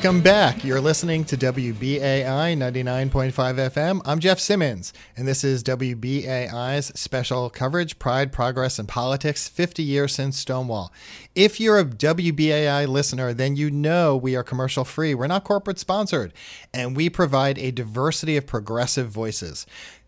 Welcome back. You're listening to WBAI 99.5 FM. I'm Jeff Simmons, and this is WBAI's special coverage Pride, Progress, and Politics 50 Years Since Stonewall. If you're a WBAI listener, then you know we are commercial free. We're not corporate sponsored, and we provide a diversity of progressive voices.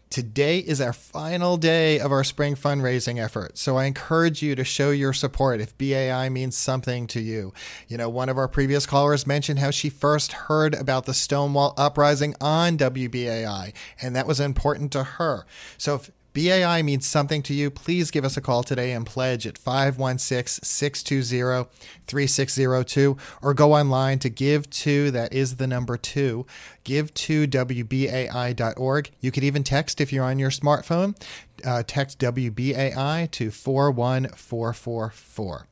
Today is our final day of our spring fundraising effort, so I encourage you to show your support if BAI means something to you. You know, one of our previous callers mentioned how she first heard about the Stonewall uprising on WBAI, and that was important to her. So if BAI means something to you, please give us a call today and pledge at 516 620 3602 or go online to give to, that is the number two, give to WBAI.org. You could even text if you're on your smartphone. Uh, text WBAI to 41444.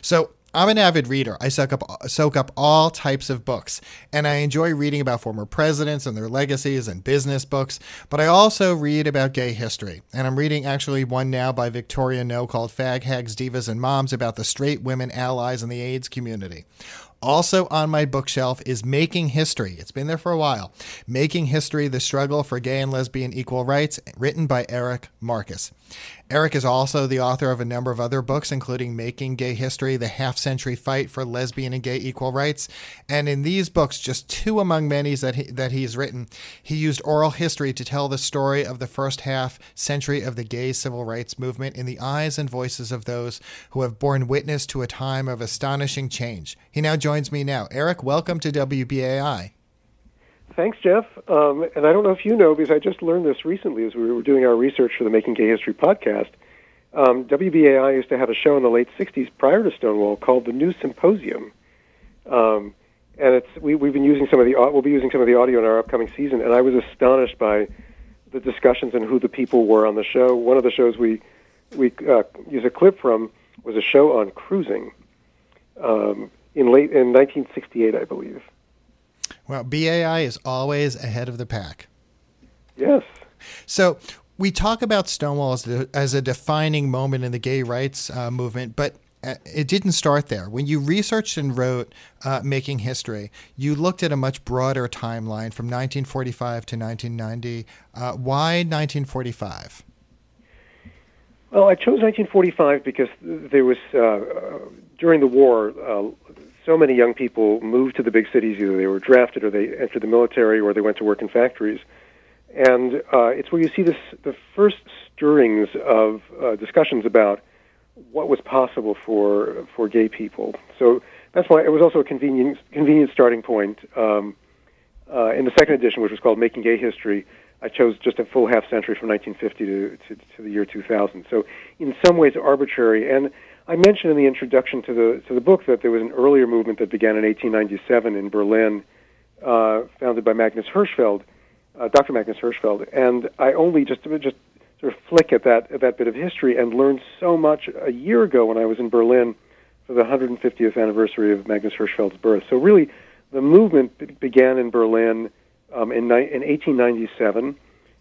So I'm an avid reader. I soak up soak up all types of books, and I enjoy reading about former presidents and their legacies and business books. But I also read about gay history, and I'm reading actually one now by Victoria Noe called "Fag Hags, Divas, and Moms" about the straight women allies in the AIDS community. Also on my bookshelf is Making History. It's been there for a while. Making History: The Struggle for Gay and Lesbian Equal Rights, written by Eric Marcus. Eric is also the author of a number of other books, including Making Gay History, The Half Century Fight for Lesbian and Gay Equal Rights. And in these books, just two among many that, he, that he's written, he used oral history to tell the story of the first half century of the gay civil rights movement in the eyes and voices of those who have borne witness to a time of astonishing change. He now joins me now. Eric, welcome to WBAI. Thanks, Jeff. Um, and I don't know if you know, because I just learned this recently as we were doing our research for the Making Gay History podcast. Um, WBAI used to have a show in the late '60s prior to Stonewall called the New Symposium, um, and it's we, we've been using some of the we'll be using some of the audio in our upcoming season. And I was astonished by the discussions and who the people were on the show. One of the shows we we uh, use a clip from was a show on cruising um, in late in 1968, I believe. Well, BAI is always ahead of the pack. Yes. So we talk about Stonewall as, the, as a defining moment in the gay rights uh, movement, but uh, it didn't start there. When you researched and wrote uh, Making History, you looked at a much broader timeline from 1945 to 1990. Uh, why 1945? Well, I chose 1945 because there was, uh, during the war, uh, so many young people moved to the big cities. Either they were drafted, or they entered the military, or they went to work in factories. And uh, it's where you see this, the first stirrings of uh, discussions about what was possible for for gay people. So that's why it was also a convenient convenient starting point. Um, uh, in the second edition, which was called Making Gay History, I chose just a full half century from 1950 to, to, to the year 2000. So in some ways arbitrary. And I mentioned in the introduction to the to the book that there was an earlier movement that began in 1897 in Berlin, uh, founded by Magnus Hirschfeld, uh, Dr. Magnus Hirschfeld. And I only just just sort of flick at that at that bit of history and learned so much a year ago when I was in Berlin for the 150th anniversary of Magnus Hirschfeld's birth. So really, the movement b- began in Berlin um, in, ni- in 1897,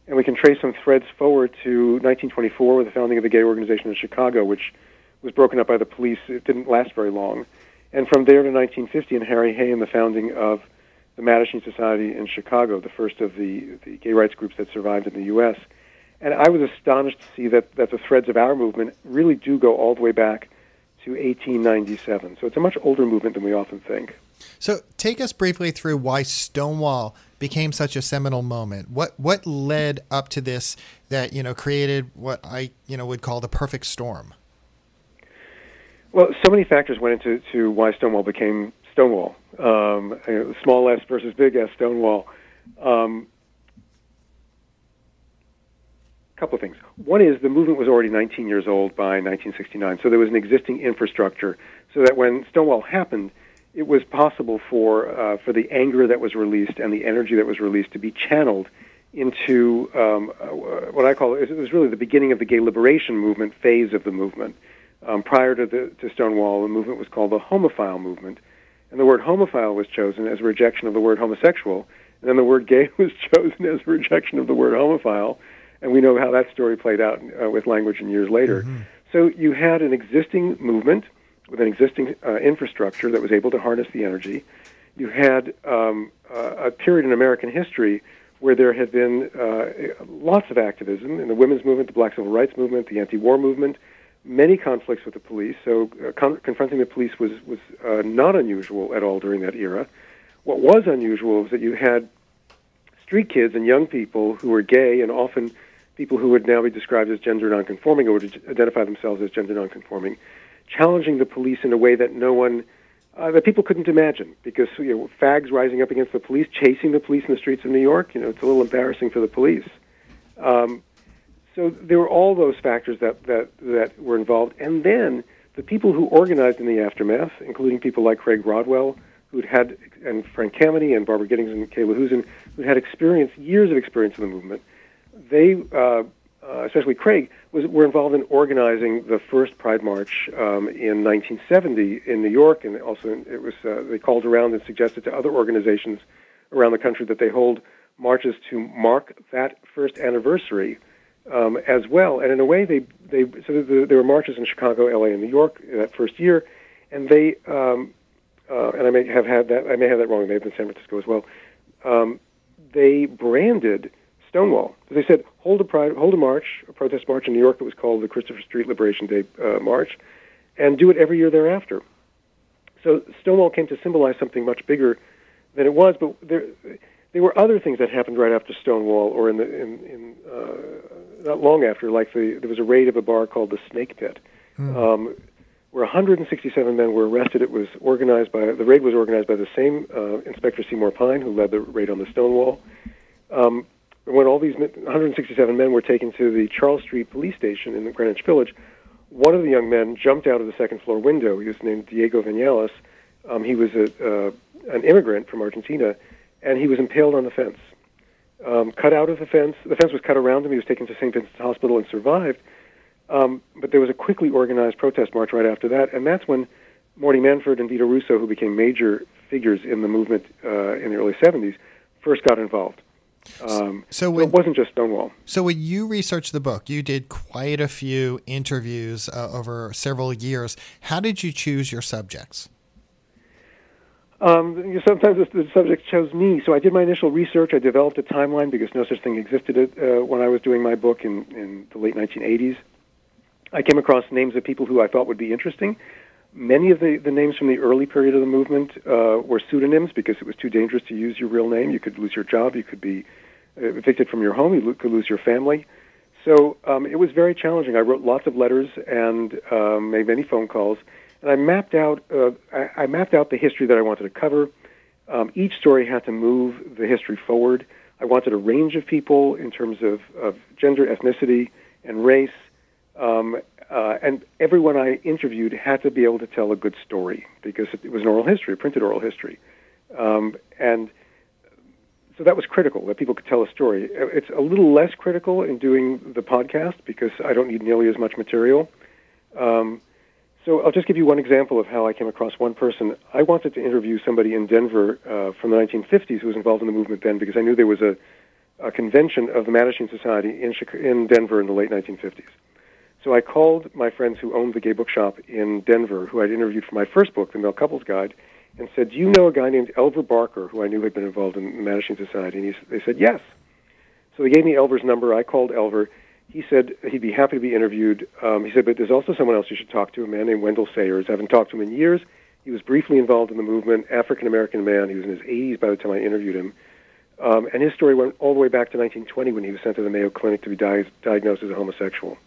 and we can trace some threads forward to 1924 with the founding of the gay organization in Chicago, which was broken up by the police. It didn't last very long. And from there to 1950 and Harry Hay and the founding of the Mattachine Society in Chicago, the first of the, the gay rights groups that survived in the U.S. And I was astonished to see that, that the threads of our movement really do go all the way back to 1897. So it's a much older movement than we often think. So take us briefly through why Stonewall became such a seminal moment. What what led up to this that you know created what I you know would call the perfect storm? Well, so many factors went into to why Stonewall became Stonewall. Um, small S versus big S Stonewall. Um, couple of things. One is the movement was already 19 years old by 1969, so there was an existing infrastructure, so that when Stonewall happened, it was possible for uh, for the anger that was released and the energy that was released to be channeled into um, uh, what I call it was really the beginning of the gay liberation movement phase of the movement. Um, prior to the to Stonewall, the movement was called the homophile movement, and the word homophile was chosen as a rejection of the word homosexual, and then the word gay was chosen as a rejection of the word homophile and we know how that story played out uh, with language in years later. Mm-hmm. So you had an existing movement with an existing uh, infrastructure that was able to harness the energy. You had um, a period in American history where there had been uh, lots of activism in the women's movement, the black civil rights movement, the anti-war movement, many conflicts with the police. So uh, con- confronting the police was was uh, not unusual at all during that era. What was unusual was that you had street kids and young people who were gay and often people who would now be described as gender nonconforming or would identify themselves as gender nonconforming, challenging the police in a way that no one, uh, that people couldn't imagine, because you know, fags rising up against the police, chasing the police in the streets of New York, you know, it's a little embarrassing for the police. Um, so there were all those factors that, that, that were involved. And then the people who organized in the aftermath, including people like Craig Rodwell, who'd had, and Frank Kameny and Barbara Gittings and Kay LaHusen, who'd had experience, years of experience in the movement, they, uh, uh, especially Craig, was, were involved in organizing the first Pride March um, in 1970 in New York, and also it was uh, they called around and suggested to other organizations around the country that they hold marches to mark that first anniversary um, as well. And in a way, they they so the, there were marches in Chicago, L.A., and New York that first year, and they um, uh, and I may have had that I may have that wrong. It may have been San Francisco as well. Um, they branded Stonewall. They said hold a pride, hold a march, a protest march in New York that was called the Christopher Street Liberation Day uh, March, and do it every year thereafter. So Stonewall came to symbolize something much bigger than it was, but there there were other things that happened right after Stonewall, or in the in, in uh, not long after. Like the there was a raid of a bar called the Snake Pit, hmm. um, where 167 men were arrested. It was organized by the raid was organized by the same uh, Inspector Seymour Pine who led the raid on the Stonewall. Um, when all these 167 men were taken to the Charles Street police station in the Greenwich Village, one of the young men jumped out of the second floor window. He was named Diego Vinales. Um, he was a, uh, an immigrant from Argentina, and he was impaled on the fence. Um, cut out of the fence. The fence was cut around him. He was taken to St. Vincent's Hospital and survived. Um, but there was a quickly organized protest march right after that, and that's when Morty Manford and Vito Russo, who became major figures in the movement uh, in the early 70s, first got involved Um, So so it wasn't just Stonewall. So when you researched the book, you did quite a few interviews uh, over several years. How did you choose your subjects? Um, sometimes the, the subject chose me. So I did my initial research. I developed a timeline because no such thing existed uh, when I was doing my book in, in the late 1980s. I came across names of people who I thought would be interesting. Many of the, the names from the early period of the movement uh, were pseudonyms because it was too dangerous to use your real name. You could lose your job. You could be uh, evicted from your home. You could lose your family. So um, it was very challenging. I wrote lots of letters and um, made many phone calls, and I mapped out uh, I, I mapped out the history that I wanted to cover. Um, each story had to move the history forward. I wanted a range of people in terms of, of gender, ethnicity, and race. Um, uh, and everyone I interviewed had to be able to tell a good story because it was an oral history, a printed oral history. Um, and so that was critical that people could tell a story. It's a little less critical in doing the podcast because I don't need nearly as much material. So I'll just give you one example of how I came across one person. I wanted to interview somebody in Denver uh, from the 1950s who was involved in the movement then because I knew there was a, a convention of the Mattachine Society in, Chica- in Denver in the late 1950s. So I called my friends who owned the gay bookshop in Denver, who I'd interviewed for my first book, The Male Couples Guide, and said, "Do you know a guy named Elver Barker, who I knew had been involved in the Mattachine Society?" And he, they said, "Yes." So they gave me Elver's number. I called Elver. He said he'd be happy to be interviewed. Um, he said, "But there's also someone else you should talk to, a man named Wendell Sayers. I haven't talked to him in years. He was briefly involved in the movement, African American man. He was in his 80s by the time I interviewed him." Um, and his story went all the way back to 1920 when he was sent to the Mayo Clinic to be di- diagnosed as a homosexual.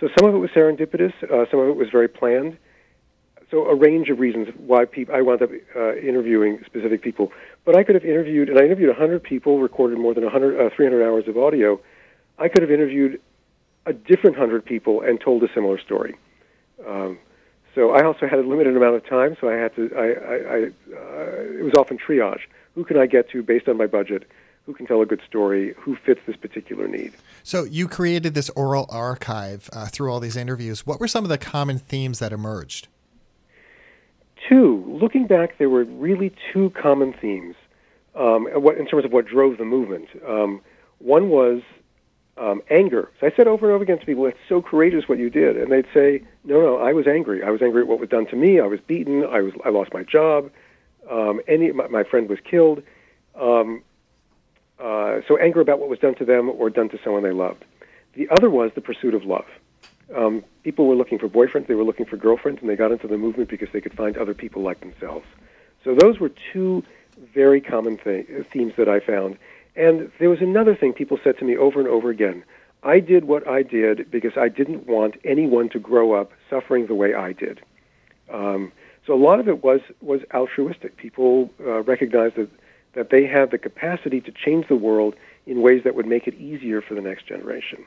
So some of it was serendipitous, uh, some of it was very planned. So a range of reasons why peop I wound up uh, interviewing specific people. But I could have interviewed, and I interviewed 100 people, recorded more than 100, uh, 300 hours of audio. I could have interviewed a different 100 people and told a similar story. Um, so I also had a limited amount of time, so I had to. I, I, I uh, it was often triage. Who can I get to based on my budget? Who can tell a good story? Who fits this particular need? So you created this oral archive uh, through all these interviews. What were some of the common themes that emerged? Two, looking back, there were really two common themes um, what, in terms of what drove the movement. Um, one was um, anger. So I said over and over again to people, "It's so courageous what you did," and they'd say, "No, no, I was angry. I was angry at what was done to me. I was beaten. I was, I lost my job. Um, any, my, my friend was killed. Um, uh, so anger about what was done to them or done to someone they loved. The other was the pursuit of love. Um, people were looking for boyfriends, they were looking for girlfriends, and they got into the movement because they could find other people like themselves. So those were two very common th- themes that I found. And there was another thing people said to me over and over again. I did what I did because I didn't want anyone to grow up suffering the way I did. Um, so a lot of it was was altruistic. People uh, recognized that that they had the capacity to change the world in ways that would make it easier for the next generation.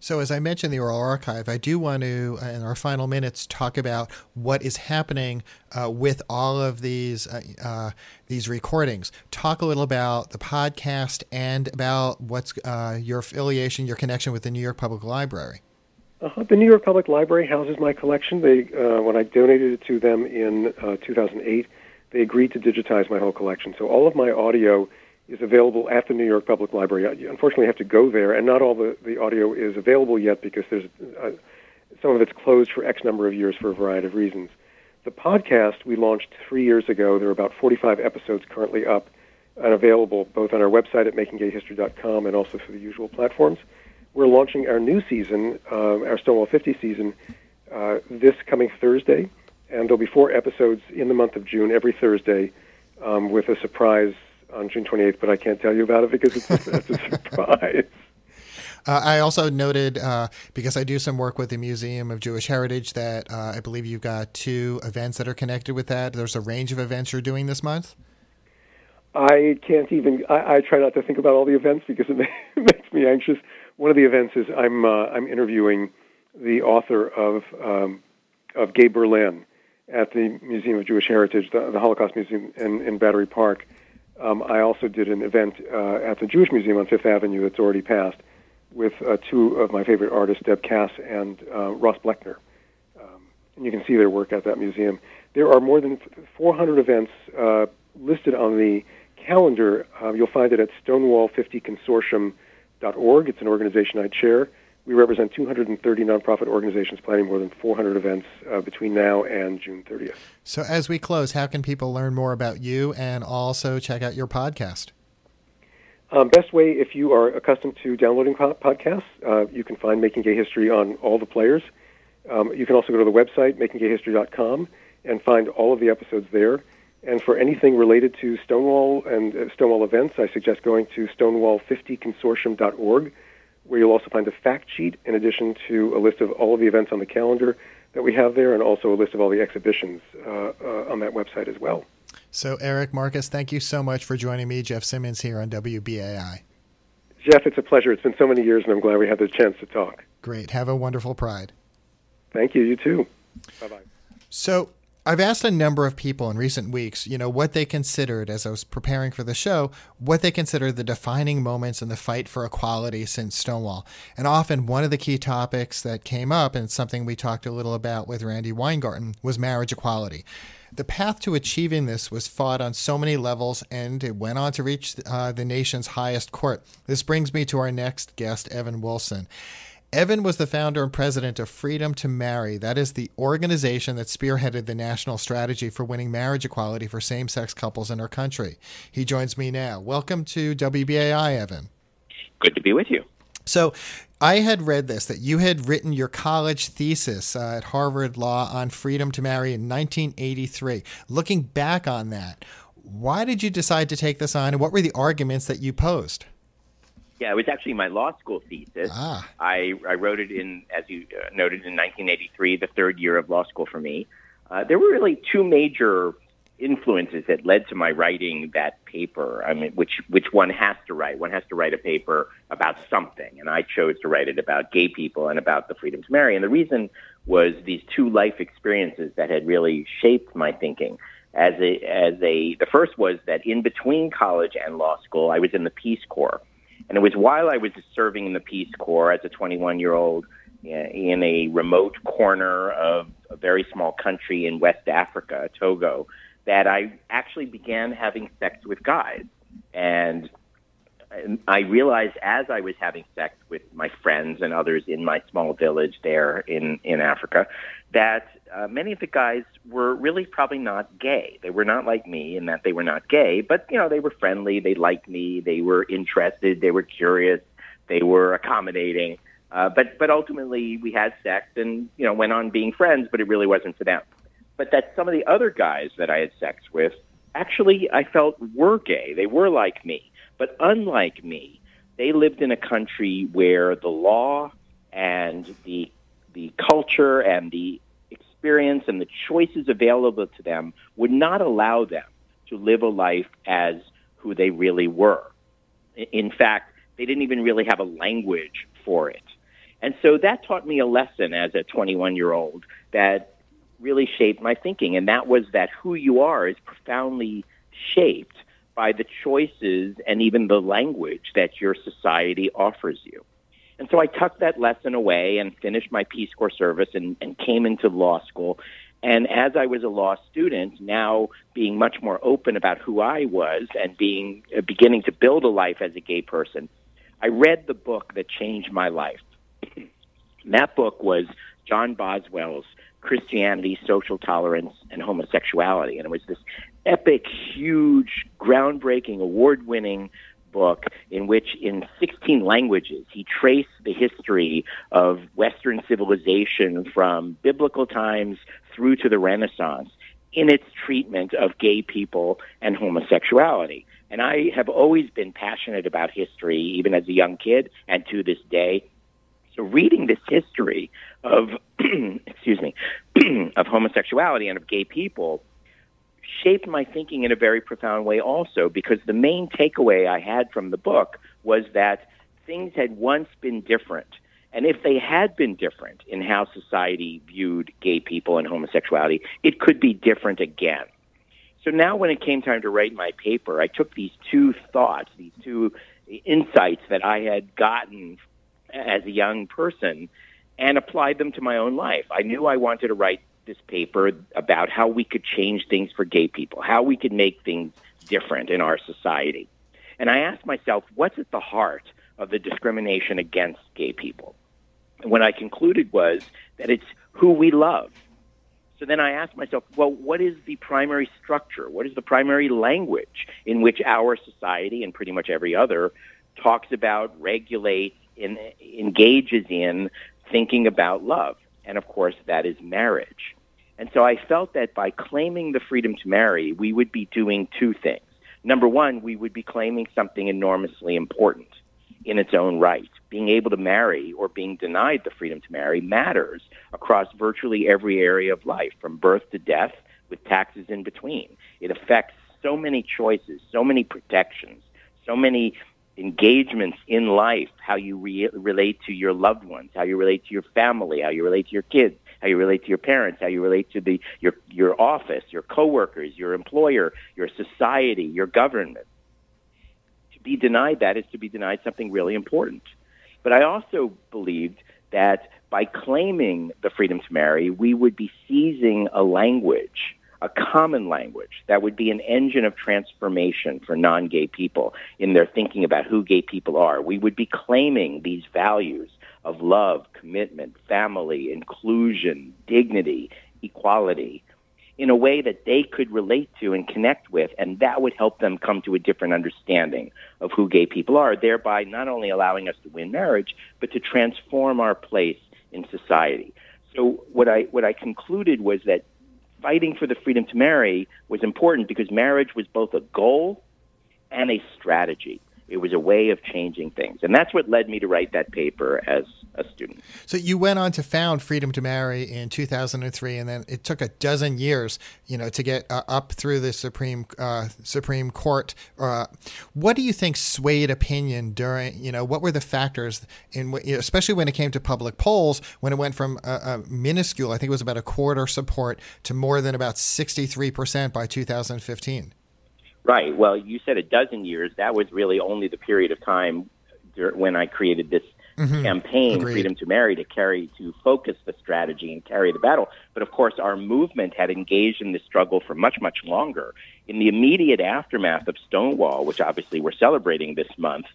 So, as I mentioned, the oral archive, I do want to, uh, in our final minutes, talk about what is happening uh, with all of these uh, uh, these recordings. Talk a little about the podcast and about what's uh, your affiliation, your connection with the New York Public Library. Uh, the New York Public Library houses my collection. They, uh, when I donated it to them in uh, 2008, they agreed to digitize my whole collection. So all of my audio is available at the New York Public Library. I unfortunately have to go there, and not all the, the audio is available yet because there's uh, some of it's closed for X number of years for a variety of reasons. The podcast we launched three years ago. There are about 45 episodes currently up and available both on our website at makinggayhistory.com and also through the usual platforms. We're launching our new season, um, our Stonewall 50 season, uh, this coming Thursday, and there'll be four episodes in the month of June every Thursday um, with a surprise on June 28th, but I can't tell you about it because it's, it's a surprise. Uh, I also noted, uh, because I do some work with the Museum of Jewish Heritage, that uh, I believe you've got two events that are connected with that. There's a range of events you're doing this month. I can't even. I, I try not to think about all the events because it makes me anxious. One of the events is I'm uh, I'm interviewing the author of um, of Gay Berlin at the Museum of Jewish Heritage, the, the Holocaust Museum in, in Battery Park. Um, I also did an event uh, at the Jewish Museum on Fifth Avenue that's already passed with uh, two of my favorite artists, Deb Kass and uh, Ross Bleckner. Um, and you can see their work at that museum. There are more than 400 events uh, listed on the calendar, uh, you'll find it at stonewall50consortium.org. It's an organization I chair. We represent 230 nonprofit organizations planning more than 400 events uh, between now and June 30th. So, as we close, how can people learn more about you and also check out your podcast? Um, best way, if you are accustomed to downloading po- podcasts, uh, you can find Making Gay History on all the players. Um, you can also go to the website, makinggayhistory.com, and find all of the episodes there. And for anything related to Stonewall and uh, Stonewall events, I suggest going to stonewall50consortium.org, where you'll also find a fact sheet in addition to a list of all of the events on the calendar that we have there, and also a list of all the exhibitions uh, uh, on that website as well. So, Eric Marcus, thank you so much for joining me, Jeff Simmons, here on WBAI. Jeff, it's a pleasure. It's been so many years, and I'm glad we had the chance to talk. Great. Have a wonderful Pride. Thank you. You too. Bye bye. So, I've asked a number of people in recent weeks, you know, what they considered as I was preparing for the show, what they consider the defining moments in the fight for equality since Stonewall. And often one of the key topics that came up, and something we talked a little about with Randi Weingarten, was marriage equality. The path to achieving this was fought on so many levels, and it went on to reach uh, the nation's highest court. This brings me to our next guest, Evan Wolfson. Evan was the founder and president of Freedom to Marry. That is the organization that spearheaded the national strategy for winning marriage equality for same sex couples in our country. He joins me now. Welcome to WBAI, Evan. Good to be with you. So, I had read this that you had written your college thesis uh, at Harvard Law on freedom to marry in 1983. Looking back on that, why did you decide to take this on and what were the arguments that you posed? Yeah, it was actually my law school thesis. Ah. I, I wrote it in, as you uh, noted, in 1983, the third year of law school for me. Uh, there were really two major influences that led to my writing that paper. I mean, which which one has to write? One has to write a paper about something, and I chose to write it about gay people and about the freedom to marry. And the reason was these two life experiences that had really shaped my thinking. As a as a the first was that in between college and law school, I was in the Peace Corps. And it was while I was serving in the Peace Corps as a 21 year old eh, in a remote corner of a very small country in West Africa, Togo, that I actually began having sex with guys. And I realized as I was having sex with my friends and others in my small village there in, in Africa that uh, many of the guys were really probably not gay. They were not like me in that they were not gay, but you know they were friendly. They liked me. They were interested. They were curious. They were accommodating. Uh, but but ultimately we had sex and you know went on being friends. But it really wasn't for them. But that some of the other guys that I had sex with actually I felt were gay. They were like me, but unlike me, they lived in a country where the law and the the culture and the experience and the choices available to them would not allow them to live a life as who they really were. In fact, they didn't even really have a language for it. And so that taught me a lesson as a 21 year old that really shaped my thinking. And that was that who you are is profoundly shaped by the choices and even the language that your society offers you. And so I tucked that lesson away and finished my Peace Corps service and, and came into law school. And as I was a law student, now being much more open about who I was and being uh, beginning to build a life as a gay person, I read the book that changed my life. that book was John Boswell's Christianity, Social Tolerance, and Homosexuality. And it was this epic, huge, groundbreaking, award winning book in which, in 16 languages, he traced the history of Western civilization from biblical times through to the Renaissance in its treatment of gay people and homosexuality. And I have always been passionate about history, even as a young kid and to this day. So reading this history of, excuse me, of homosexuality and of gay people shaped my thinking in a very profound way also because the main takeaway I had from the book was that things had once been different. And if they had been different in how society viewed gay people and homosexuality, it could be different again. So now, when it came time to write my paper, I took these two thoughts, these two insights that I had gotten as a young person, and applied them to my own life. I knew I wanted to write this paper about how we could change things for gay people, how we could make things different in our society. And I asked myself, what's at the heart of the discrimination against gay people? And what I concluded was that it's who we love. So then I asked myself, well, what is the primary structure? What is the primary language in which our society and pretty much every other talks about, regulates, and engages in thinking about love? And of course, that is marriage. And so I felt that by claiming the freedom to marry, we would be doing two things. Number one, we would be claiming something enormously important in its own right. Being able to marry or being denied the freedom to marry matters across virtually every area of life, from birth to death, with taxes in between. It affects so many choices, so many protections, so many engagements in life, how you re- relate to your loved ones, how you relate to your family, how you relate to your kids, how you relate to your parents, how you relate to the your your office, your coworkers, your employer, your society, your government. To be denied that is to be denied something really important. But I also believed that by claiming the freedom to marry, we would be seizing a language a common language that would be an engine of transformation for non gay people in their thinking about who gay people are. We would be claiming these values of love, commitment, family, inclusion, dignity, equality in a way that they could relate to and connect with, and that would help them come to a different understanding of who gay people are, thereby not only allowing us to win marriage, but to transform our place in society. So what I what I concluded was that fighting for the freedom to marry was important because marriage was both a goal and a strategy. It was a way of changing things. And that's what led me to write that paper as a student. So you went on to found Freedom to Marry in 2003, and then it took a dozen years, you know, to get uh, up through the Supreme uh, Supreme Court. Uh, what do you think swayed opinion during, you know, what were the factors in, especially when it came to public polls, when it went from a, a minuscule, I think it was about a quarter support, to more than about 63% by 2015? Right. Well, you said a dozen years. That was really only the period of time when I created this mm-hmm. campaign, Agreed. Freedom to Marry, to carry, to focus the strategy and carry the battle. But of course, our movement had engaged in this struggle for much, much longer. In the immediate aftermath of Stonewall, which obviously we're celebrating this month,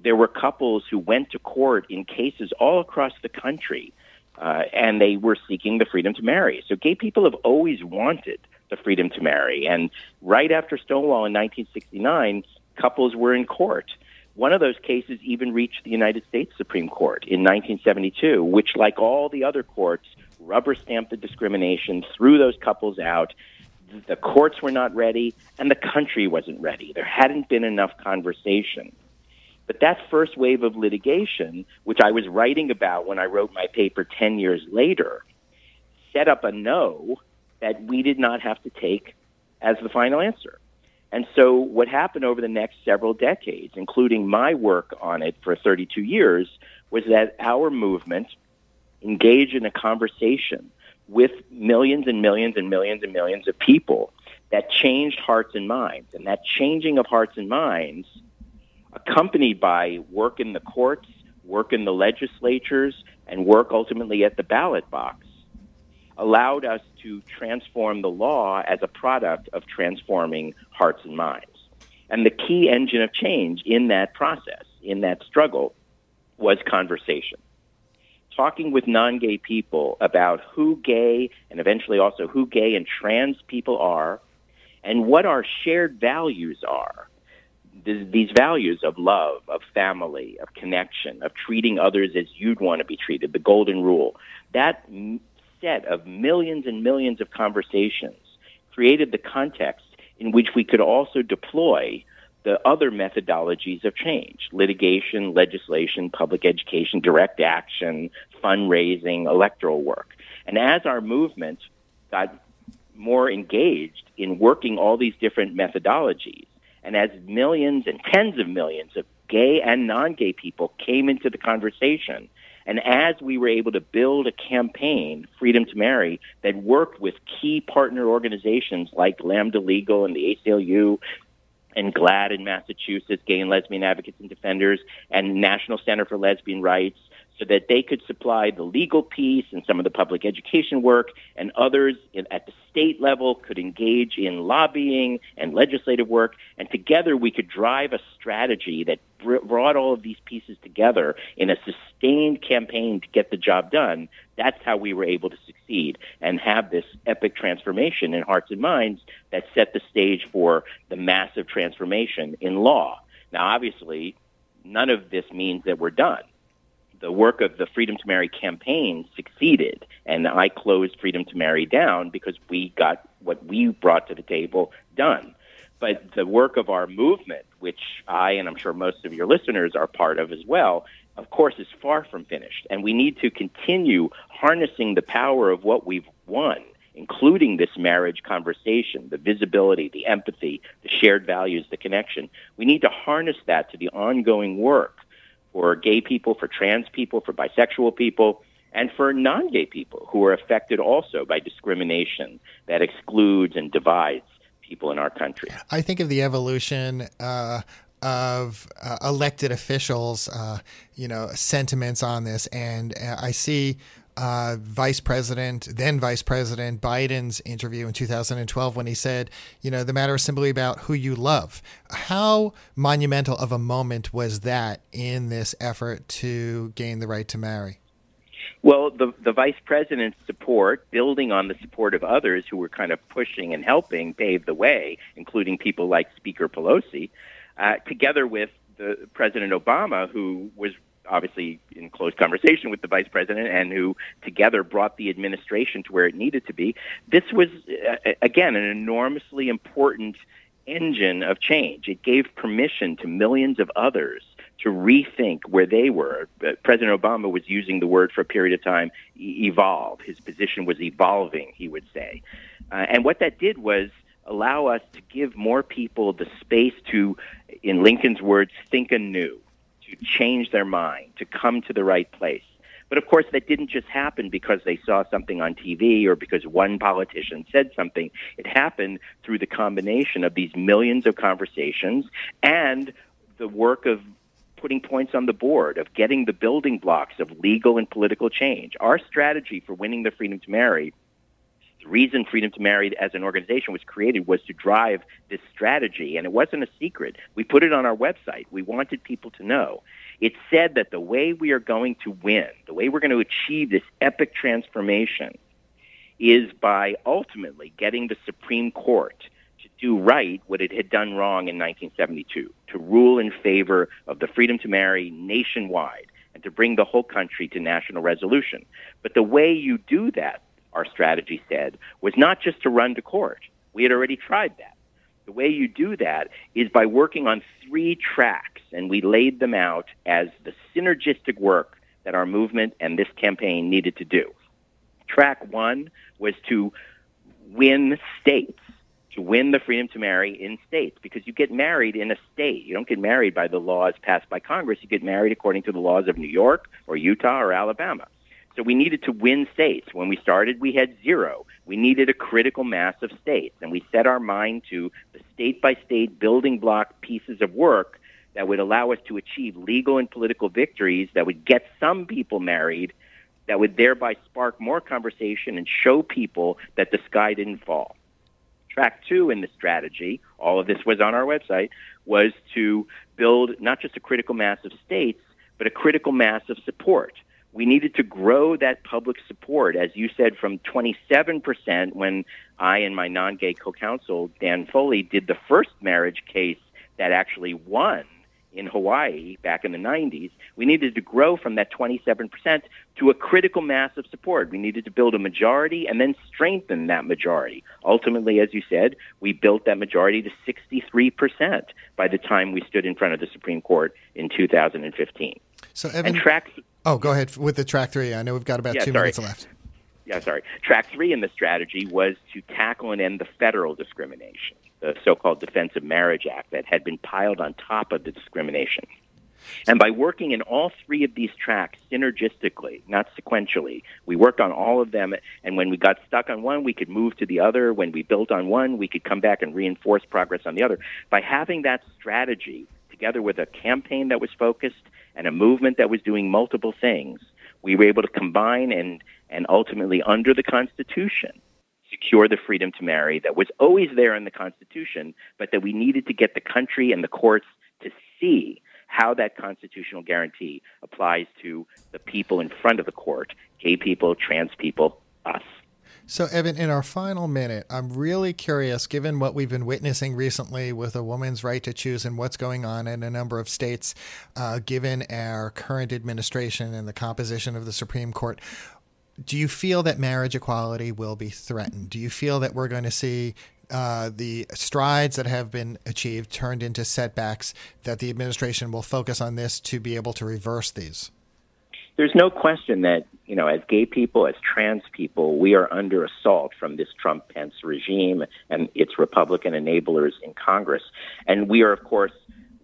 there were couples who went to court in cases all across the country, uh, and they were seeking the freedom to marry. So gay people have always wanted the freedom to marry. And right after Stonewall in 1969, couples were in court. One of those cases even reached the United States Supreme Court in 1972, which, like all the other courts, rubber stamped the discrimination, threw those couples out. The courts were not ready, and the country wasn't ready. There hadn't been enough conversation. But that first wave of litigation, which I was writing about when I wrote my paper 10 years later, set up a no that we did not have to take as the final answer. And so, what happened over the next several decades, including my work on it for 32 years, was that our movement engaged in a conversation with millions and millions and millions and millions of people that changed hearts and minds. And that changing of hearts and minds, accompanied by work in the courts, work in the legislatures, and work ultimately at the ballot box, allowed us to transform the law as a product of transforming hearts and minds. And the key engine of change in that process, in that struggle, was conversation. Talking with non gay people about who gay and eventually also who gay and trans people are and what our shared values are. These values of love, of family, of connection, of treating others as you'd want to be treated, the golden rule. That set of millions and millions of conversations created the context in which we could also deploy the other methodologies of change litigation, legislation, public education, direct action, fundraising, electoral work. And as our movement got more engaged in working all these different methodologies, and as millions and tens of millions of gay and non gay people came into the conversation and as we were able to build a campaign, Freedom to Marry, that worked with key partner organizations like Lambda Legal and the ACLU and GLAD in Massachusetts, Gay and Lesbian Advocates and Defenders, and National Center for Lesbian Rights, so that they could supply the legal piece and some of the public education work, and others in, at the state level could engage in lobbying and legislative work, and together we could drive a strategy that br- brought all of these pieces together in a sustained campaign to get the job done. That's how we were able to succeed and have this epic transformation in hearts and minds that set the stage for the massive transformation in law. Now, obviously, none of this means that we're done the work of the Freedom to Marry campaign succeeded, and I closed Freedom to Marry down because we got what we brought to the table done. But the work of our movement, which I and I'm sure most of your listeners are part of as well, of course, is far from finished. And we need to continue harnessing the power of what we've won, including this marriage conversation, the visibility, the empathy, the shared values, the connection. We need to harness that to the ongoing work for gay people, for trans people, for bisexual people, and for non gay people who are affected also by discrimination that excludes and divides people in our country. I think of the evolution. Uh, of uh, elected officials, uh, you know, sentiments on this, and uh, I see uh, Vice President, then Vice President Biden's interview in 2012 when he said, you know, the matter is simply about who you love. How monumental of a moment was that in this effort to gain the right to marry? Well, the, the vice president's support, building on the support of others who were kind of pushing and helping pave the way, including people like Speaker Pelosi, uh, together with the President Obama, who was obviously in close conversation with the vice president and who together brought the administration to where it needed to be. This was, uh, again, an enormously important engine of change. It gave permission to millions of others to rethink where they were. President Obama was using the word for a period of time, evolve. His position was evolving, he would say. Uh, and what that did was allow us to give more people the space to, in Lincoln's words, think anew to change their mind, to come to the right place. But of course, that didn't just happen because they saw something on TV or because one politician said something. It happened through the combination of these millions of conversations and the work of putting points on the board, of getting the building blocks of legal and political change. Our strategy for winning the freedom to marry the reason Freedom to Marry as an organization was created was to drive this strategy, and it wasn't a secret. We put it on our website. We wanted people to know. It said that the way we are going to win, the way we're going to achieve this epic transformation, is by ultimately getting the Supreme Court to do right what it had done wrong in 1972, to rule in favor of the freedom to marry nationwide and to bring the whole country to national resolution. But the way you do that, our strategy said, was not just to run to court. We had already tried that. The way you do that is by working on three tracks, and we laid them out as the synergistic work that our movement and this campaign needed to do. Track one was to win states, to win the freedom to marry in states, because you get married in a state. You don't get married by the laws passed by Congress. You get married according to the laws of New York or Utah or Alabama. So we needed to win states. When we started, we had zero. We needed a critical mass of states, and we set our mind to the state by state building block pieces of work that would allow us to achieve legal and political victories that would get some people married, that would thereby spark more conversation and show people that the sky didn't fall. Track two in the strategy, all of this was on our website, was to build not just a critical mass of states, but a critical mass of support we needed to grow that public support, as you said, from 27% when I and my non gay co counsel, Dan Foley, did the first marriage case that actually won in Hawaii back in the 90s. We needed to grow from that 27% to a critical mass of support. We needed to build a majority and then strengthen that majority. Ultimately, as you said, we built that majority to 63% by the time we stood in front of the Supreme Court in 2015. So, Evan, and track Oh, go ahead with the track three. I know we've got about Yeah, two sorry. minutes left. yeah, sorry. Track three in the strategy was to tackle and end the federal discrimination, the so-called Defense of Marriage Act that had been piled on top of the discrimination. And by working in all three of these tracks synergistically, not sequentially, we worked on all of them. And when we got stuck on one, we could move to the other. When we built on one, we could come back and reinforce progress on the other. By having that strategy together with a campaign that was focused and a movement that was doing multiple things, we were able to combine and, and ultimately, under the Constitution, secure the freedom to marry that was always there in the Constitution, but that we needed to get the country and the courts to see how that constitutional guarantee applies to the people in front of the court gay people, trans people, us. So, Evan, in our final minute, I'm really curious, given what we've been witnessing recently with a woman's right to choose and what's going on in a number of states, uh, given our current administration and the composition of the Supreme Court, do you feel that marriage equality will be threatened? Do you feel that we're going to see uh, the strides that have been achieved turned into setbacks, that the administration will focus on this to be able to reverse these? There's no question that, you know, as gay people, as trans people, we are under assault from this Trump Pence regime and its Republican enablers in Congress. And we are, of course,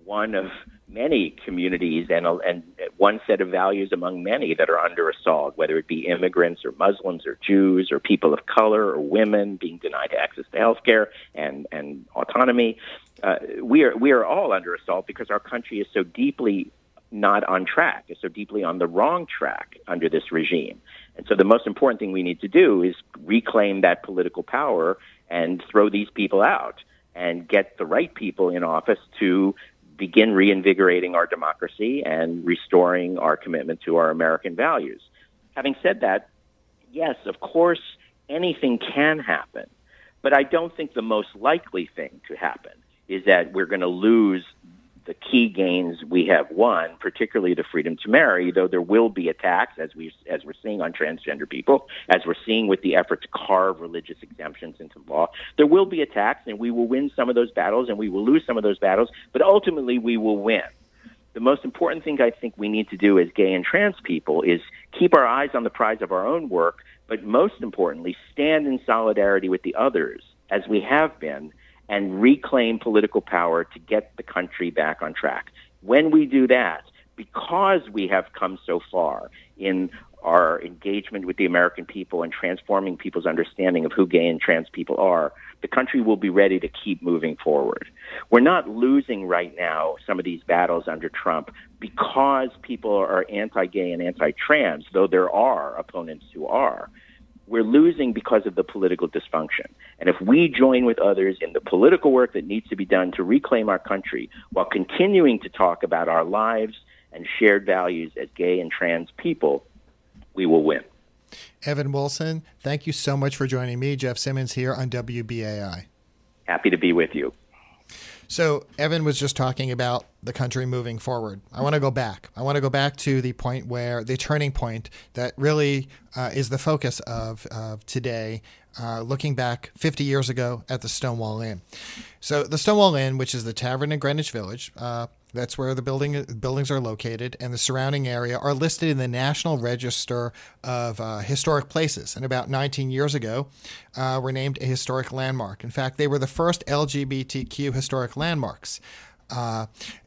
one of many communities and, and one set of values among many that are under assault, whether it be immigrants or Muslims or Jews or people of color or women being denied access to health care and, and autonomy. Uh, we, are, we are all under assault because our country is so deeply not on track, is so deeply on the wrong track under this regime. And so the most important thing we need to do is reclaim that political power and throw these people out and get the right people in office to begin reinvigorating our democracy and restoring our commitment to our American values. Having said that, yes, of course, anything can happen. But I don't think the most likely thing to happen is that we're going to lose the key gains we have won, particularly the freedom to marry, though there will be attacks as we as we're seeing on transgender people, as we're seeing with the effort to carve religious exemptions into law. There will be attacks and we will win some of those battles and we will lose some of those battles, but ultimately we will win. The most important thing I think we need to do as gay and trans people is keep our eyes on the prize of our own work, but most importantly, stand in solidarity with the others as we have been and reclaim political power to get the country back on track. When we do that, because we have come so far in our engagement with the American people and transforming people's understanding of who gay and trans people are, the country will be ready to keep moving forward. We're not losing right now some of these battles under Trump because people are anti gay and anti trans, though there are opponents who are we're losing because of the political dysfunction. And if we join with others in the political work that needs to be done to reclaim our country while continuing to talk about our lives and shared values as gay and trans people, we will win. Evan Wolfson, thank you so much for joining me, Jeff Simmons, here on WBAI. Happy to be with you. So, Evan was just talking about the country moving forward. I want to go back. I want to go back to the point where the turning point that really uh, is the focus of, of today, uh, looking back 50 years ago at the Stonewall Inn. So, the Stonewall Inn, which is the tavern in Greenwich Village, uh, that's where the building buildings are located, and the surrounding area are listed in the National Register of uh, Historic Places. And about 19 years ago, uh, were named a historic landmark. In fact, they were the first LGBTQ historic landmarks. Uh,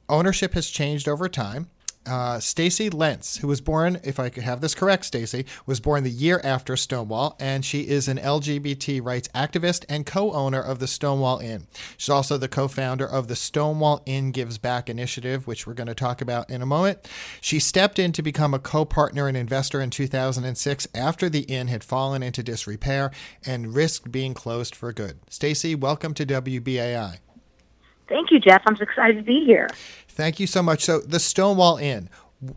ownership has changed over time uh, Stacy Lentz, who was born, if I could have this correct, Stacy, was born the year after Stonewall, and she is an LGBT rights activist and co-owner of the Stonewall Inn. She's also the co-founder of the Stonewall Inn Gives Back initiative, which we're going to talk about in a moment. She stepped in to become a co-partner and investor in 2006 after the inn had fallen into disrepair and risked being closed for good. Stacy, welcome to WBAI. Thank you, Jeff. I'm excited to be here. Thank you so much. So, the Stonewall Inn,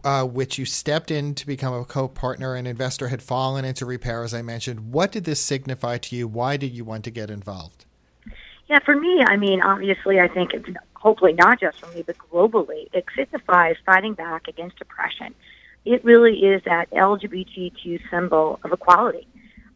uh, which you stepped in to become a co partner and investor, had fallen into repair, as I mentioned. What did this signify to you? Why did you want to get involved? Yeah, for me, I mean, obviously, I think it's hopefully not just for me, but globally, it signifies fighting back against oppression. It really is that LGBTQ symbol of equality.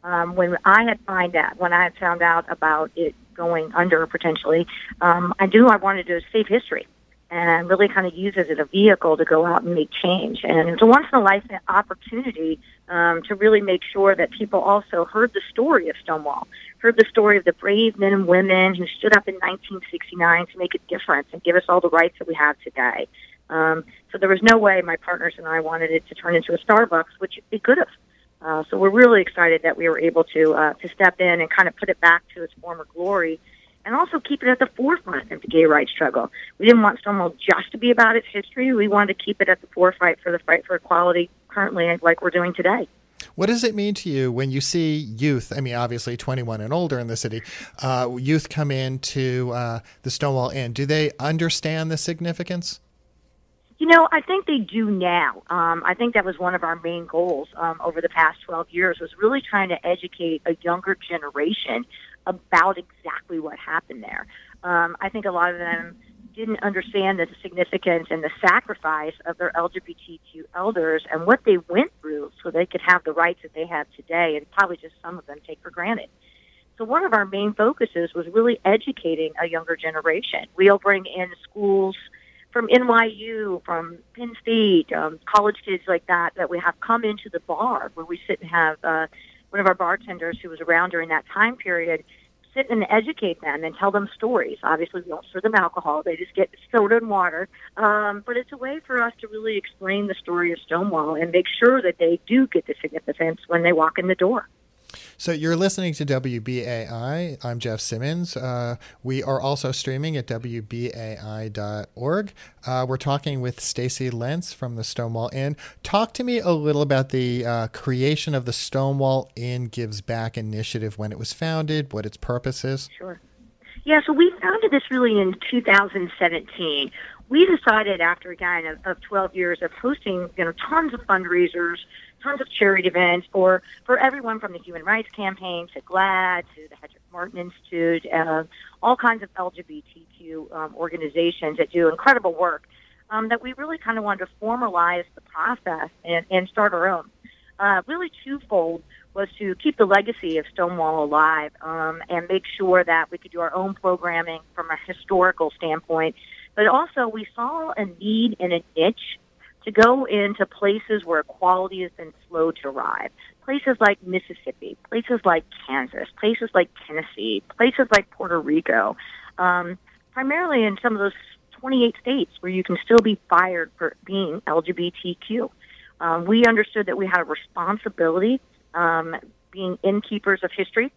Um, when I had find that, when I had found out about it going under potentially, um, I knew I wanted to save history and really kind of use it as a vehicle to go out and make change. And it's a once in a lifetime opportunity um, to really make sure that people also heard the story of Stonewall, heard the story of the brave men and women who stood up in 1969 to make a difference and give us all the rights that we have today. Um, so there was no way my partners and I wanted it to turn into a Starbucks, which it could have. Uh, so we're really excited that we were able to uh, to step in and kind of put it back to its former glory and also keep it at the forefront of the gay rights struggle. We didn't want Stonewall just to be about its history. We wanted to keep it at the forefront for the fight for equality currently like we're doing today. What does it mean to you when you see youth? I mean, obviously 21 and older in the city, uh, youth come into uh, the Stonewall Inn. Do they understand the significance? You know, I think they do now. Um, I think that was one of our main goals um, over the past 12 years was really trying to educate a younger generation about exactly what happened there. Um, I think a lot of them didn't understand the significance and the sacrifice of their LGBTQ elders and what they went through so they could have the rights that they have today, and probably just some of them take for granted. So one of our main focuses was really educating a younger generation. We'll bring in schools from NYU, from Penn State, um, college kids like that that we have come into the bar where we sit and have uh, one of our bartenders who was around during that time period sit and educate them and tell them stories. Obviously, we don't serve them alcohol; they just get soda and water. Um, but it's a way for us to really explain the story of Stonewall and make sure that they do get the significance when they walk in the door. So you're listening to WBAI. I'm Jeff Simmons. Uh, we are also streaming at WBAI.org. Uh, we're talking with Stacy Lentz from the Stonewall Inn. Talk to me a little about the uh, creation of the Stonewall Inn Gives Back initiative, when it was founded, what its purpose is. Sure. Yeah, so we founded this really in 2017. We decided after again of, of 12 years of hosting, you know, tons of fundraisers, tons of charity events for for everyone from the Human Rights Campaign to GLAAD to the Hetrick Martin Institute, uh, all kinds of LGBTQ um, organizations that do incredible work. Um, that we really kind of wanted to formalize the process and, and start our own. Uh, really twofold was to keep the legacy of Stonewall alive um, and make sure that we could do our own programming from a historical standpoint. But also, we saw a need and a niche to go into places where equality has been slow to arrive. Places like Mississippi, places like Kansas, places like Tennessee, places like Puerto Rico, um, primarily in some of those 28 states where you can still be fired for being LGBTQ. Um, we understood that we had a responsibility, um, being innkeepers of history,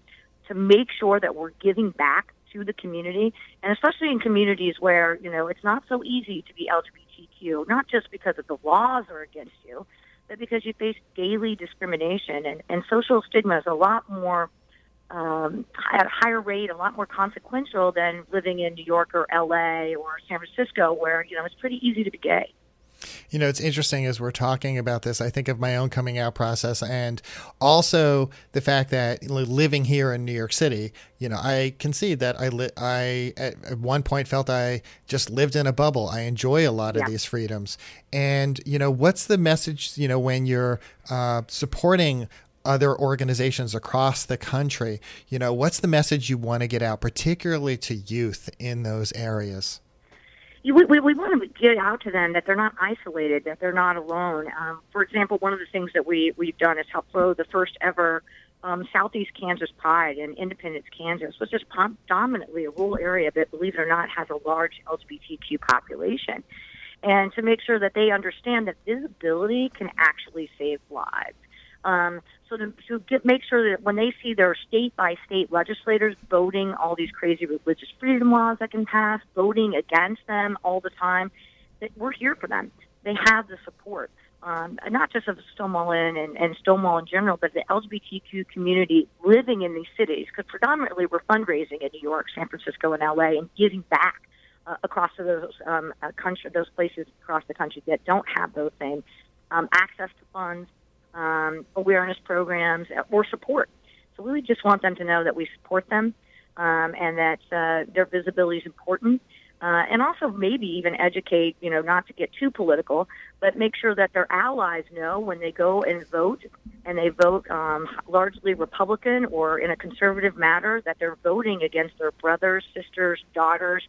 to make sure that we're giving back to the community, and especially in communities where you know it's not so easy to be LGBTQ, not just because of the laws are against you, but because you face daily discrimination and, and social stigma is a lot more um, at a higher rate, a lot more consequential than living in New York or LA or San Francisco, where you know it's pretty easy to be gay. You know, it's interesting as we're talking about this. I think of my own coming out process and also the fact that living here in New York City, you know, I concede that I li- I at one point felt I just lived in a bubble. I enjoy a lot of Yeah. these freedoms. And, you know, what's the message, you know, when you're uh, supporting other organizations across the country, you know, what's the message you want to get out, particularly to youth in those areas? You, we, we, want to get out to them that they're not isolated, that they're not alone. Um, for example, one of the things that we, we've done is help throw the first ever um, Southeast Kansas Pride in Independence, Kansas, which is predominantly a rural area, but believe it or not, has a large LGBTQ population. And to make sure that they understand that visibility can actually save lives. Um, so to, to get, make sure that when they see their state by state legislators voting all these crazy religious freedom laws that can pass, voting against them all the time, that we're here for them. They have the support, um, not just of Stonewall Inn and, and Stonewall in general, but the LGBTQ community living in these cities. Because predominantly we're fundraising in New York, San Francisco, and LA, and giving back uh, across those um, uh, country, those places across the country that don't have those same um, access to funds, um, awareness programs, or support. So we just want them to know that we support them um, and that uh, their visibility is important. Uh, and also maybe even educate, you know, not to get too political, but make sure that their allies know when they go and vote, and they vote um, largely Republican or in a conservative matter, that they're voting against their brothers, sisters, daughters,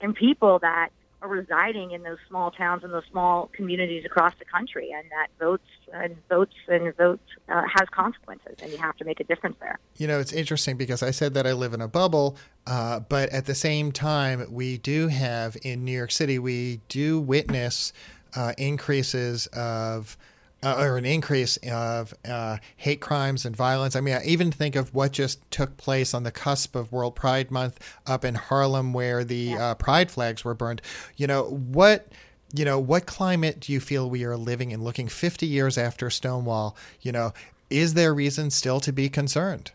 and people that are residing in those small towns and those small communities across the country, and that votes and votes and votes uh, has consequences, and you have to make a difference there. You know, it's interesting because I said that I live in a bubble, uh, but at the same time, we do have in New York City, we do witness uh, increases of. Uh, or an increase of uh, hate crimes and violence. I mean, I even think of what just took place on the cusp of World Pride Month up in Harlem, where the uh, pride flags were burned. You know, what you know, what climate do you feel we are living in looking 50 years after Stonewall? You know, is there reason still to be concerned?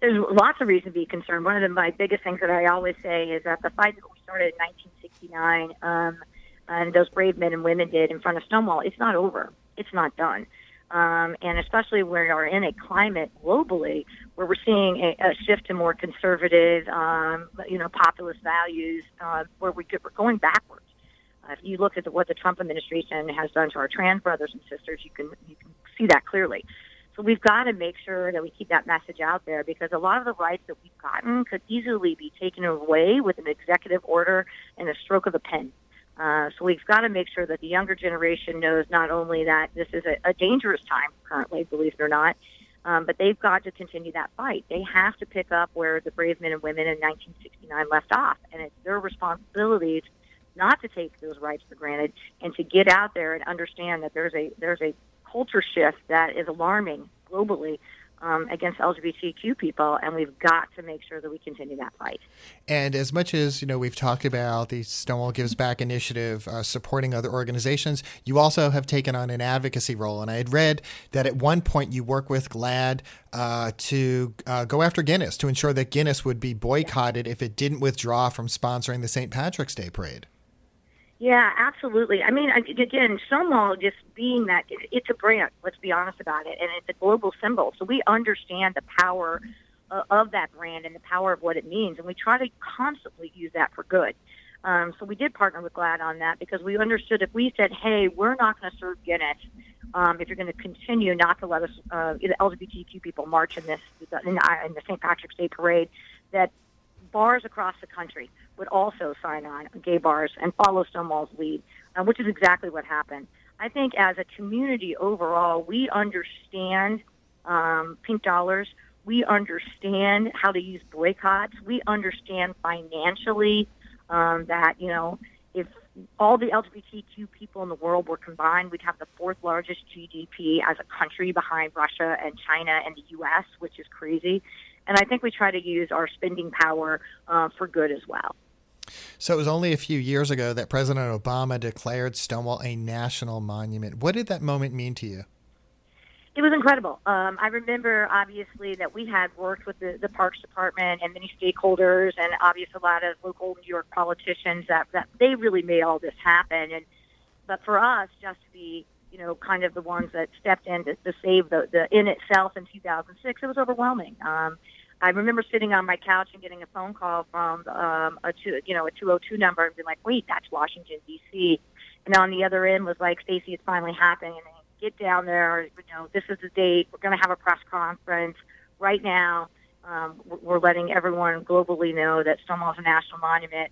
There's lots of reason to be concerned. One of the, my biggest things that I always say is that the fight that we started in 1969 um, and those brave men and women did in front of Stonewall, it's not over. It's not done. Um, and especially we are in a climate globally where we're seeing a, a shift to more conservative, um, you know, populist values, uh, where we, we're going backwards. Uh, if you look at the, what the Trump administration has done to our trans brothers and sisters, you can you can see that clearly. So we've got to make sure that we keep that message out there because a lot of the rights that we've gotten could easily be taken away with an executive order and a stroke of a pen. Uh, so we've got to make sure that the younger generation knows not only that this is a, a dangerous time currently, believe it or not, um, but they've got to continue that fight. They have to pick up where the brave men and women in 1969 left off, and it's their responsibility not to take those rights for granted and to get out there and understand that there's a there's a culture shift that is alarming globally um, against LGBTQ people, and we've got to make sure that we continue that fight. And as much as you know, we've talked about the Stonewall Gives Back initiative uh, supporting other organizations. You also have taken on an advocacy role, and I had read that at one point you work with GLAAD uh, to uh, go after Guinness to ensure that Guinness would be boycotted if it didn't withdraw from sponsoring the St. Patrick's Day parade. Yeah, absolutely. I mean, again, Stonewall just being that it's a brand. Let's be honest about it, and it's a global symbol. So we understand the power of that brand and the power of what it means, and we try to constantly use that for good. Um, so we did partner with GLAAD on that because we understood if we said, "Hey, we're not going to serve Guinness," um, if you're going to continue not to let us, uh, the LGBTQ people march in this in the St. Patrick's Day parade, that bars across the country would also sign on, gay bars, and follow Stonewall's lead, uh, which is exactly what happened. I think as a community overall, we understand um, pink dollars. We understand how to use boycotts. We understand financially um, that, you know, if all the LGBTQ people in the world were combined, we'd have the fourth largest GDP as a country behind Russia and China and the U.S., which is crazy. And I think we try to use our spending power uh, for good as well. So it was only a few years ago that President Obama declared Stonewall a national monument. What did that moment mean to you? It was incredible. Um, I remember, obviously, that we had worked with the, the Parks Department and many stakeholders, and obviously a lot of local New York politicians. That that they really made all this happen. And but for us, just to be, you know, kind of the ones that stepped in to, to save the the in itself in 2006, it was overwhelming. Um, I remember sitting on my couch and getting a phone call from um, a two, you know, a 202 number and being like, "Wait, that's Washington D.C." And on the other end was like, "Stacy, it's finally happening." And get down there. You know, this is the date. We're going to have a press conference right now. Um, we're letting everyone globally know that Stonewall is a national monument.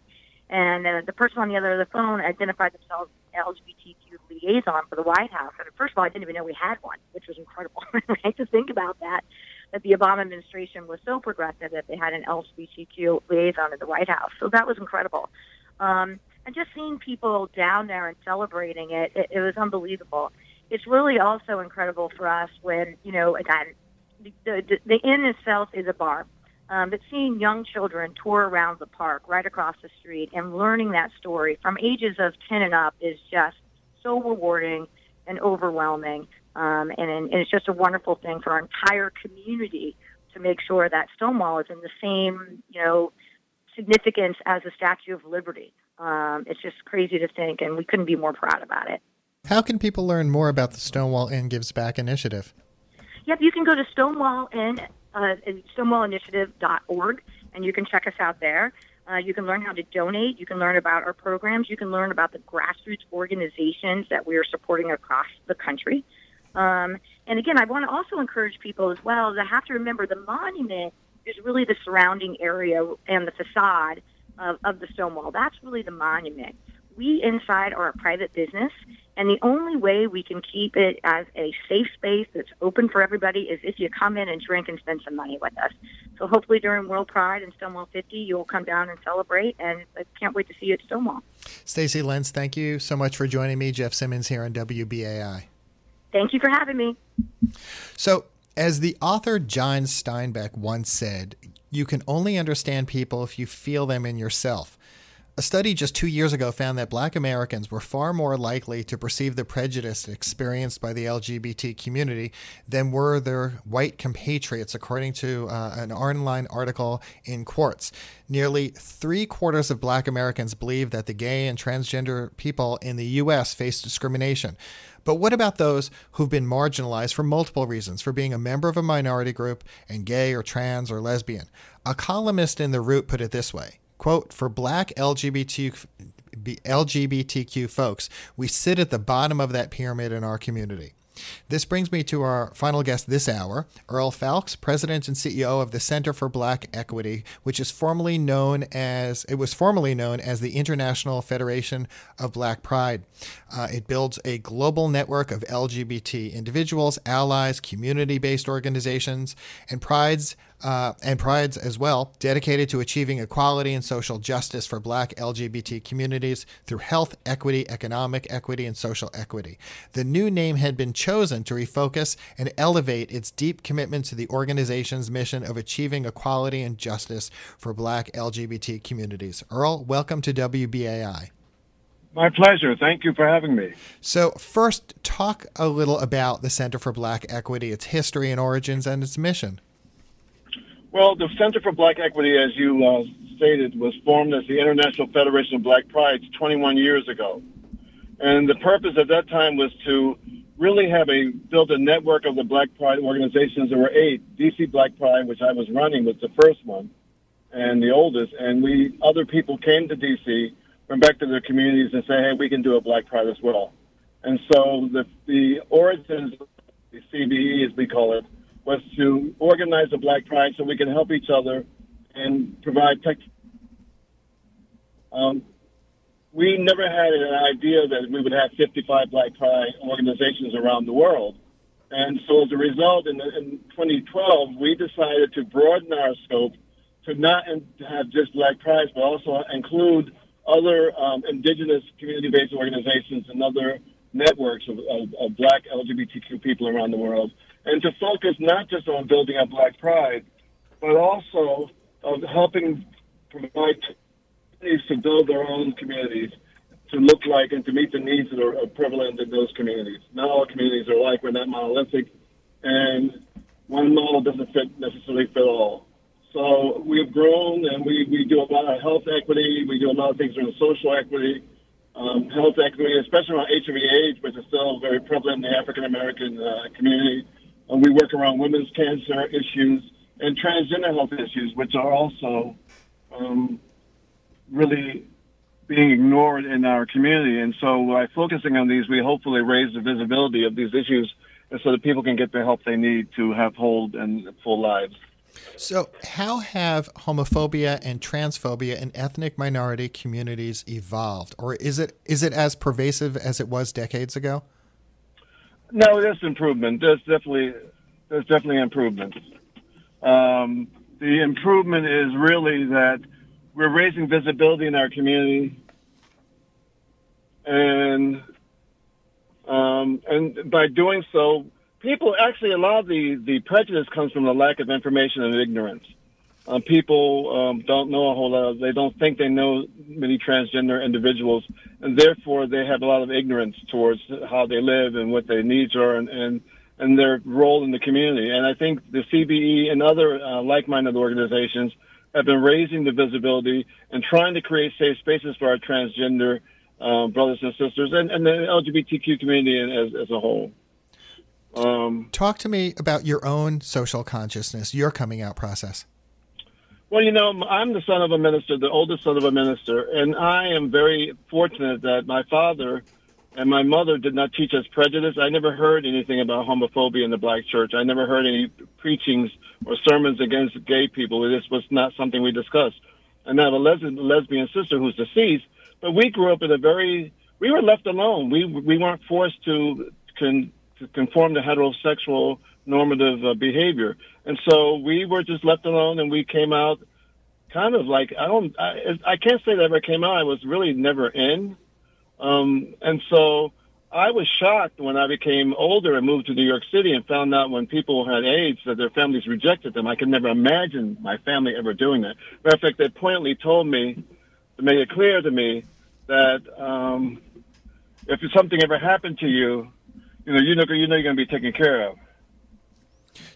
And uh, the person on the other end of the phone identified themselves as LGBTQ liaison for the White House. And first of all, I didn't even know we had one, which was incredible. right to think about that, that the Obama administration was so progressive that they had an LGBTQ liaison in the White House. So that was incredible. Um, and just seeing people down there and celebrating it, it, it was unbelievable it's really also incredible for us when, you know, again, the, the, the inn itself is a bar. Um, but seeing young children tour around the park right across the street and learning that story from ages of 10 and up is just so rewarding and overwhelming. Um, and, and it's just a wonderful thing for our entire community to make sure that Stonewall is in the same, you know, significance as the Statue of Liberty. Um, it's just crazy to think, and we couldn't be more proud about it. How can people learn more about the Stonewall Inn Gives Back initiative? Yep, you can go to Stonewall Inn, uh, stonewallinitiative.org, and you can check us out there. Uh, you can learn how to donate. You can learn about our programs. You can learn about the grassroots organizations that we are supporting across the country. Um, and again, I want to also encourage people as well to have to remember the monument is really the surrounding area and the facade of, of the Stonewall. That's really the monument. We inside are a private business, and the only way we can keep it as a safe space that's open for everybody is if you come in and drink and spend some money with us. So hopefully during World Pride and Stonewall 50, you'll come down and celebrate. And I can't wait to see you at Stonewall. Stacy Lentz, thank you so much for joining me. Jeff Simmons here on WBAI. Thank you for having me. So, as the author John Steinbeck once said, you can only understand people if you feel them in yourself. A study just two years ago found that black Americans were far more likely to perceive the prejudice experienced by the LGBT community than were their white compatriots, according to uh, an online article in Quartz. Nearly three quarters of black Americans believe that the gay and transgender people in the U.S. face discrimination. But what about those who've been marginalized for multiple reasons, for being a member of a minority group and gay or trans or lesbian? A columnist in The Root put it this way quote, for black LGBT, LGBTQ folks, we sit at the bottom of that pyramid in our community. This brings me to our final guest this hour, Earl Fowlkes, President and CEO of the Center for Black Equity, which is formerly known as it was formerly known as the International Federation of Black Pride. Uh, it builds a global network of LGBT individuals, allies, community-based organizations, and prides uh, and prides as well, dedicated to achieving equality and social justice for black LGBT communities through health equity, economic equity, and social equity. The new name had been chosen to refocus and elevate its deep commitment to the organization's mission of achieving equality and justice for black LGBT communities. Earl, welcome to WBAI. My pleasure. Thank you for having me. So, first, talk a little about the Center for Black Equity, its history and origins, and its mission. Well, the Center for Black Equity, as you uh, stated, was formed as the International Federation of Black Prides 21 years ago. And the purpose at that time was to really have a build a network of the Black Pride organizations. There were eight. DC Black Pride, which I was running, was the first one and the oldest. And we other people came to DC, went back to their communities, and say, hey, we can do a Black Pride as well. And so the the origins, of the CBE as we call it, was to organize a Black Pride so we can help each other and provide tech. Um, we never had an idea that we would have 55 Black Pride organizations around the world. And so as a result, in, in 2012, we decided to broaden our scope to not have just Black Pride, but also include other um, indigenous community-based organizations and other networks of, of, of black LGBTQ people around the world and to focus not just on building up Black Pride, but also of helping provide communities to build their own communities to look like and to meet the needs that are, prevalent in those communities. Not all communities are like, we're not monolithic, and one model doesn't fit necessarily fit all. So we've grown and we, we do a lot of health equity, we do a lot of things around social equity, um, health equity, especially around HIV/AIDS, which is still very prevalent in the African American uh, community. We work around women's cancer issues and transgender health issues, which are also um, really being ignored in our community. And so by focusing on these, we hopefully raise the visibility of these issues so that people can get the help they need to have whole and full lives. So, how have homophobia and transphobia in ethnic minority communities evolved, or is it is it as pervasive as it was decades ago? No, there's improvement. There's definitely there's definitely improvement. Um, the improvement is really that we're raising visibility in our community, and um, and by doing so, people actually a lot of the the prejudice comes from the lack of information and ignorance. Um, people um, don't know a whole lot. They don't think they know many transgender individuals, and therefore they have a lot of ignorance towards how they live and what their needs are, and and, and their role in the community. And I think the CBE and other uh, like-minded organizations have been raising the visibility and trying to create safe spaces for our transgender um, brothers and sisters, and, and the LGBTQ community as, as a whole. Um, Talk to me about your own social consciousness, your coming out process. Well, you know, I'm the son of a minister, the oldest son of a minister, and I am very fortunate that my father and my mother did not teach us prejudice. I never heard anything about homophobia in the black church. I never heard any preachings or sermons against gay people. This was not something we discussed. And I have a les- lesbian sister who's deceased, but we grew up in a very, we were left alone. We, we weren't forced to, con- to conform to heterosexual normative uh, behavior. And so we were just left alone and we came out kind of like, I don't, I, I can't say that ever came out. I was really never in. Um, and so I was shocked when I became older and moved to New York City and found out when people had AIDS that their families rejected them. I could never imagine my family ever doing that. Matter of fact, they pointedly told me to make it clear to me that um, if something ever happened to you, you know, you know, you know you're going to be taken care of.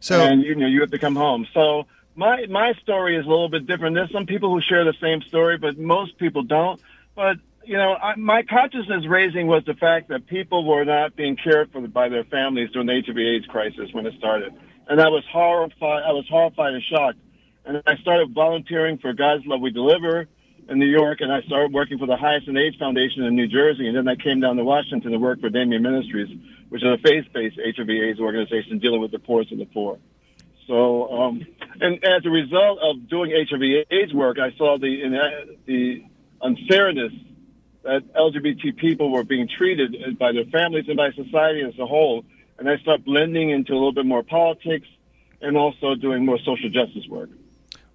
So, and you know, you have to come home. So my my story is a little bit different. There's some people who share the same story, but most people don't. But you know, I, my consciousness raising was the fact that people were not being cared for by their families during the HIV/AIDS crisis when it started, and I was horrified. I was horrified and shocked. And I started volunteering for God's Love We Deliver in New York, and I started working for the Hyacinth AIDS Foundation in New Jersey, and then I came down to Washington to work for Damien Ministries, which is a faith-based HIV/AIDS organization dealing with the poorest of the poor. So, um, and as a result of doing HIV/AIDS work, I saw the the unfairness that LGBT people were being treated by their families and by society as a whole, and I started blending into a little bit more politics and also doing more social justice work.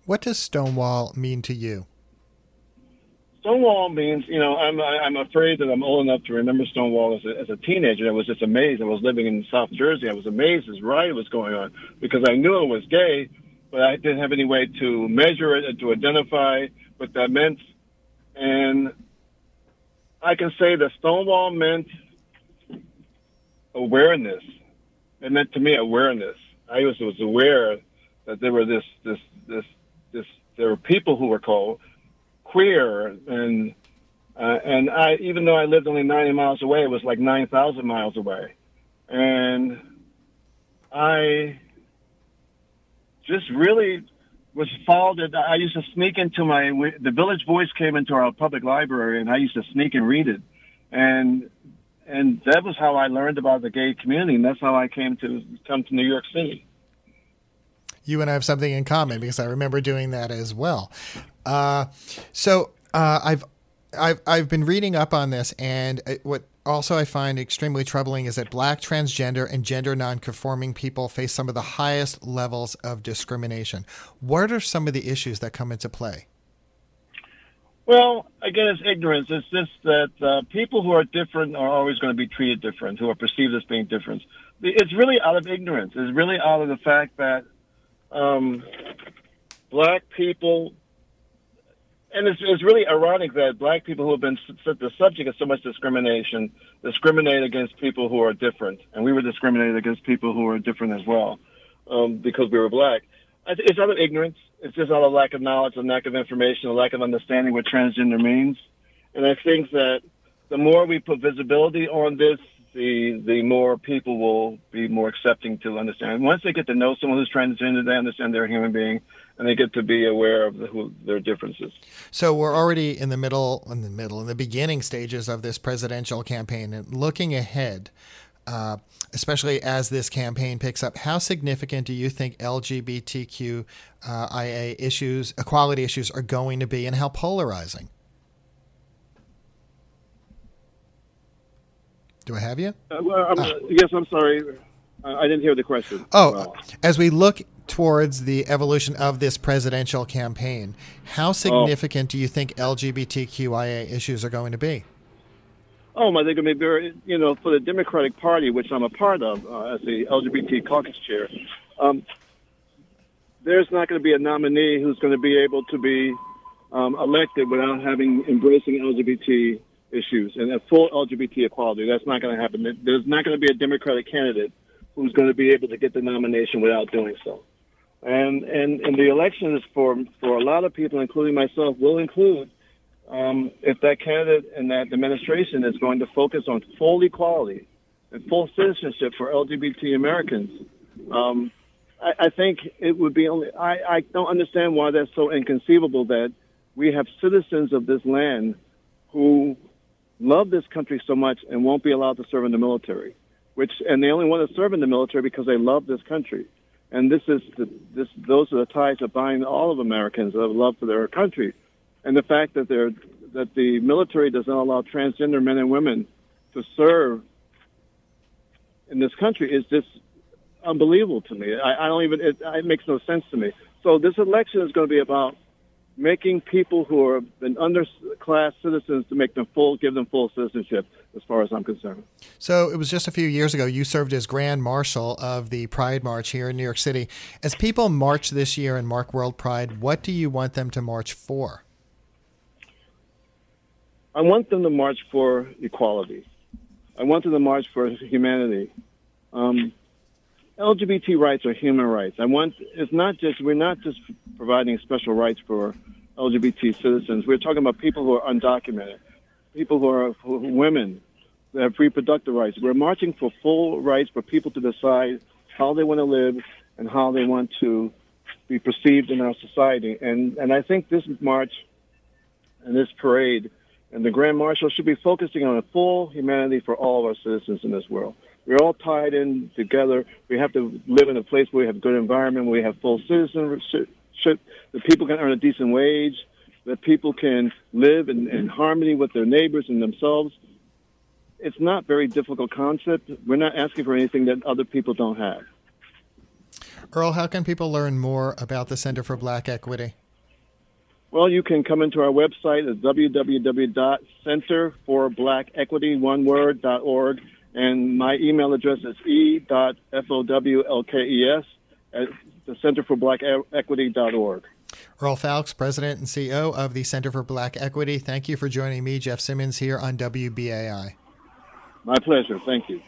What does Stonewall mean to you? Stonewall means, you know, I'm I'm afraid that I'm old enough to remember Stonewall as a, as a teenager. I was just amazed. I was living in South Jersey. I was amazed as riot was going on because I knew it was gay, but I didn't have any way to measure it and to identify what that meant. And I can say that Stonewall meant awareness. It meant to me awareness. I was, was aware that there were this this this this there were people who were called queer and uh, and I even though I lived only 90 miles away, it was like 9,000 miles away, and I just really was followed. I used to sneak into my the Village Voice came into our public library, and I used to sneak and read it, and and that was how I learned about the gay community, and that's how I came to come to New York City. You and I have something in common because I remember doing that as well. Uh, so uh, I've I've I've been reading up on this, and what also I find extremely troubling is that black, transgender, and gender nonconforming people face some of the highest levels of discrimination. What are some of the issues that come into play? Well, again, it's ignorance. It's just that uh, people who are different are always going to be treated different, who are perceived as being different. It's really out of ignorance. It's really out of the fact that um, black people and it's, it's really ironic that black people who have been the subject of so much discrimination discriminate against people who are different, and we were discriminated against people who are different as well um, because we were black. It's out of ignorance. It's just out of lack of knowledge, a lack of information, a lack of understanding what transgender means. And I think that the more we put visibility on this, the the more people will be more accepting to understand. Once they get to know someone who's transgender, they understand they're a human being and they get to be aware of the, who, their differences. So we're already in the middle, in the middle, in the beginning stages of this presidential campaign, and looking ahead. Uh, especially as this campaign picks up, how significant do you think LGBTQIA issues, equality issues, are going to be, and how polarizing? Do I have you? Uh, well, I'm, uh, yes, I'm sorry. I didn't hear the question. Oh, well. as we look towards the evolution of this presidential campaign, how significant oh. do you think LGBTQIA issues are going to be? Oh, I think it may be very, you know, for the Democratic Party, which I'm a part of uh, as the LGBT caucus chair, um, there's not going to be a nominee who's going to be able to be um, elected without having embracing LGBT issues and a full LGBT equality. That's not going to happen. There's not going to be a Democratic candidate who's going to be able to get the nomination without doing so. And and and the elections for for a lot of people, including myself, will include um, if that candidate and that administration is going to focus on full equality and full citizenship for LGBT Americans. Um, I, think it would be only. I, I don't understand why that's so inconceivable that we have citizens of this land who love this country so much and won't be allowed to serve in the military which and they only want to serve in the military because they love this country. And this is the, this those are the ties that bind all of Americans of love for their country. And the fact that they're that the military does not allow transgender men and women to serve in this country is just unbelievable to me. I, I don't even it, it makes no sense to me. So this election is going to be about making people who are been underclass citizens to make them full, give them full citizenship, as far as I'm concerned. So it was just a few years ago you served as Grand Marshal of the Pride March here in New York City. As people march this year and mark World Pride, what do you want them to march for? I want them to march for equality. I want them to march for humanity. Um, LGBT rights are human rights. I want it's not just we're not just providing special rights for LGBT citizens. We're talking about people who are undocumented, people who are who women, who have reproductive rights. We're marching for full rights for people to decide how they want to live and how they want to be perceived in our society. And and I think this march and this parade and the Grand Marshal should be focusing on a full humanity for all of our citizens in this world. We're all tied in together. We have to live in a place where we have good environment, where we have full citizenship, that people can earn a decent wage, that people can live in, in harmony with their neighbors and themselves. It's not very difficult concept. We're not asking for anything that other people don't have. Earl, how can people learn more about the Center for Black Equity? Well, you can come into our website at www.centerforblack.equity, and my email address is e.fowlkes at the Center for Black Equity.org. Earl Fowlkes, President and CEO of the Center for Black Equity. Thank you for joining me, Jeff Simmons, here on WBAI. My pleasure. Thank you.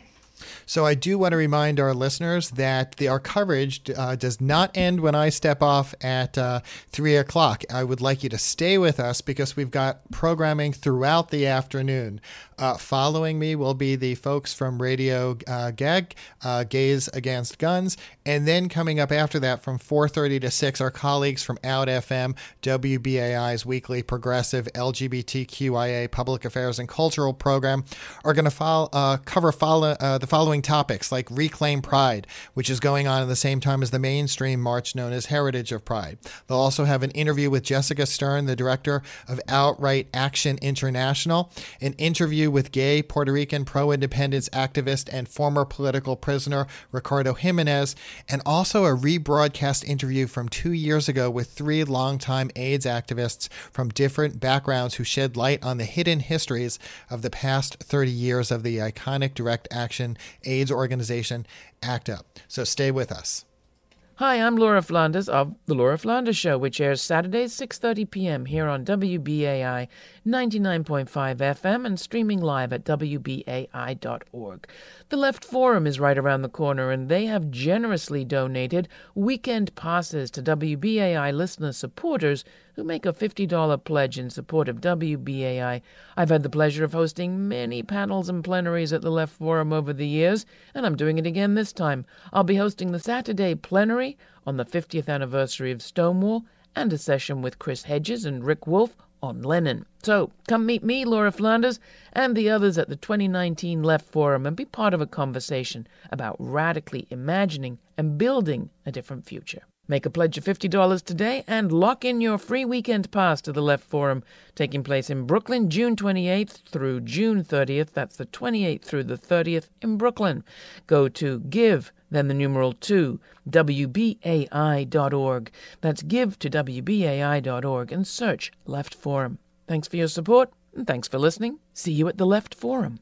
So I do want to remind our listeners that the, our coverage uh, does not end when I step off at uh, three o'clock. I would like you to stay with us because we've got programming throughout the afternoon. Uh, following me will be the folks from Radio uh, Gag, uh, Gays Against Guns, and then coming up after that from 4:30 to 6, our colleagues from Out FM, WBAI's weekly progressive LGBTQIA public affairs and cultural program, are going to uh, cover follow, uh, the following topics like Reclaim Pride, which is going on at the same time as the mainstream march known as Heritage of Pride. They'll also have an interview with Jessica Stern, the director of Outright Action International, an interview with gay Puerto Rican pro independence activist and former political prisoner Ricardo Jimenez, and also a rebroadcast interview from two years ago with three longtime AIDS activists from different backgrounds who shed light on the hidden histories of the past 30 years of the iconic direct action AIDS organization, ACT UP. So stay with us. Hi, I'm Laura Flanders of The Laura Flanders Show, which airs Saturdays 6:30 p.m. here on WBAI 99.5 FM and streaming live at wbai.org. The Left Forum is right around the corner and they have generously donated weekend passes to WBAI listener supporters who make a $50 pledge in support of WBAI. I've had the pleasure of hosting many panels and plenaries at the Left Forum over the years, and I'm doing it again this time. I'll be hosting the Saturday plenary on the 50th anniversary of Stonewall and a session with Chris Hedges and Rick Wolff on Lenin. So come meet me, Laura Flanders, and the others at the 2019 Left Forum and be part of a conversation about radically imagining and building a different future. Make a pledge of $50 today and lock in your free weekend pass to the Left Forum, taking place in Brooklyn, June 28th through June 30th. That's the 28th through the 30th in Brooklyn. Go to give, then the numeral 2, WBAI.org. That's give to WBAI.org and search Left Forum. Thanks for your support and thanks for listening. See you at the Left Forum.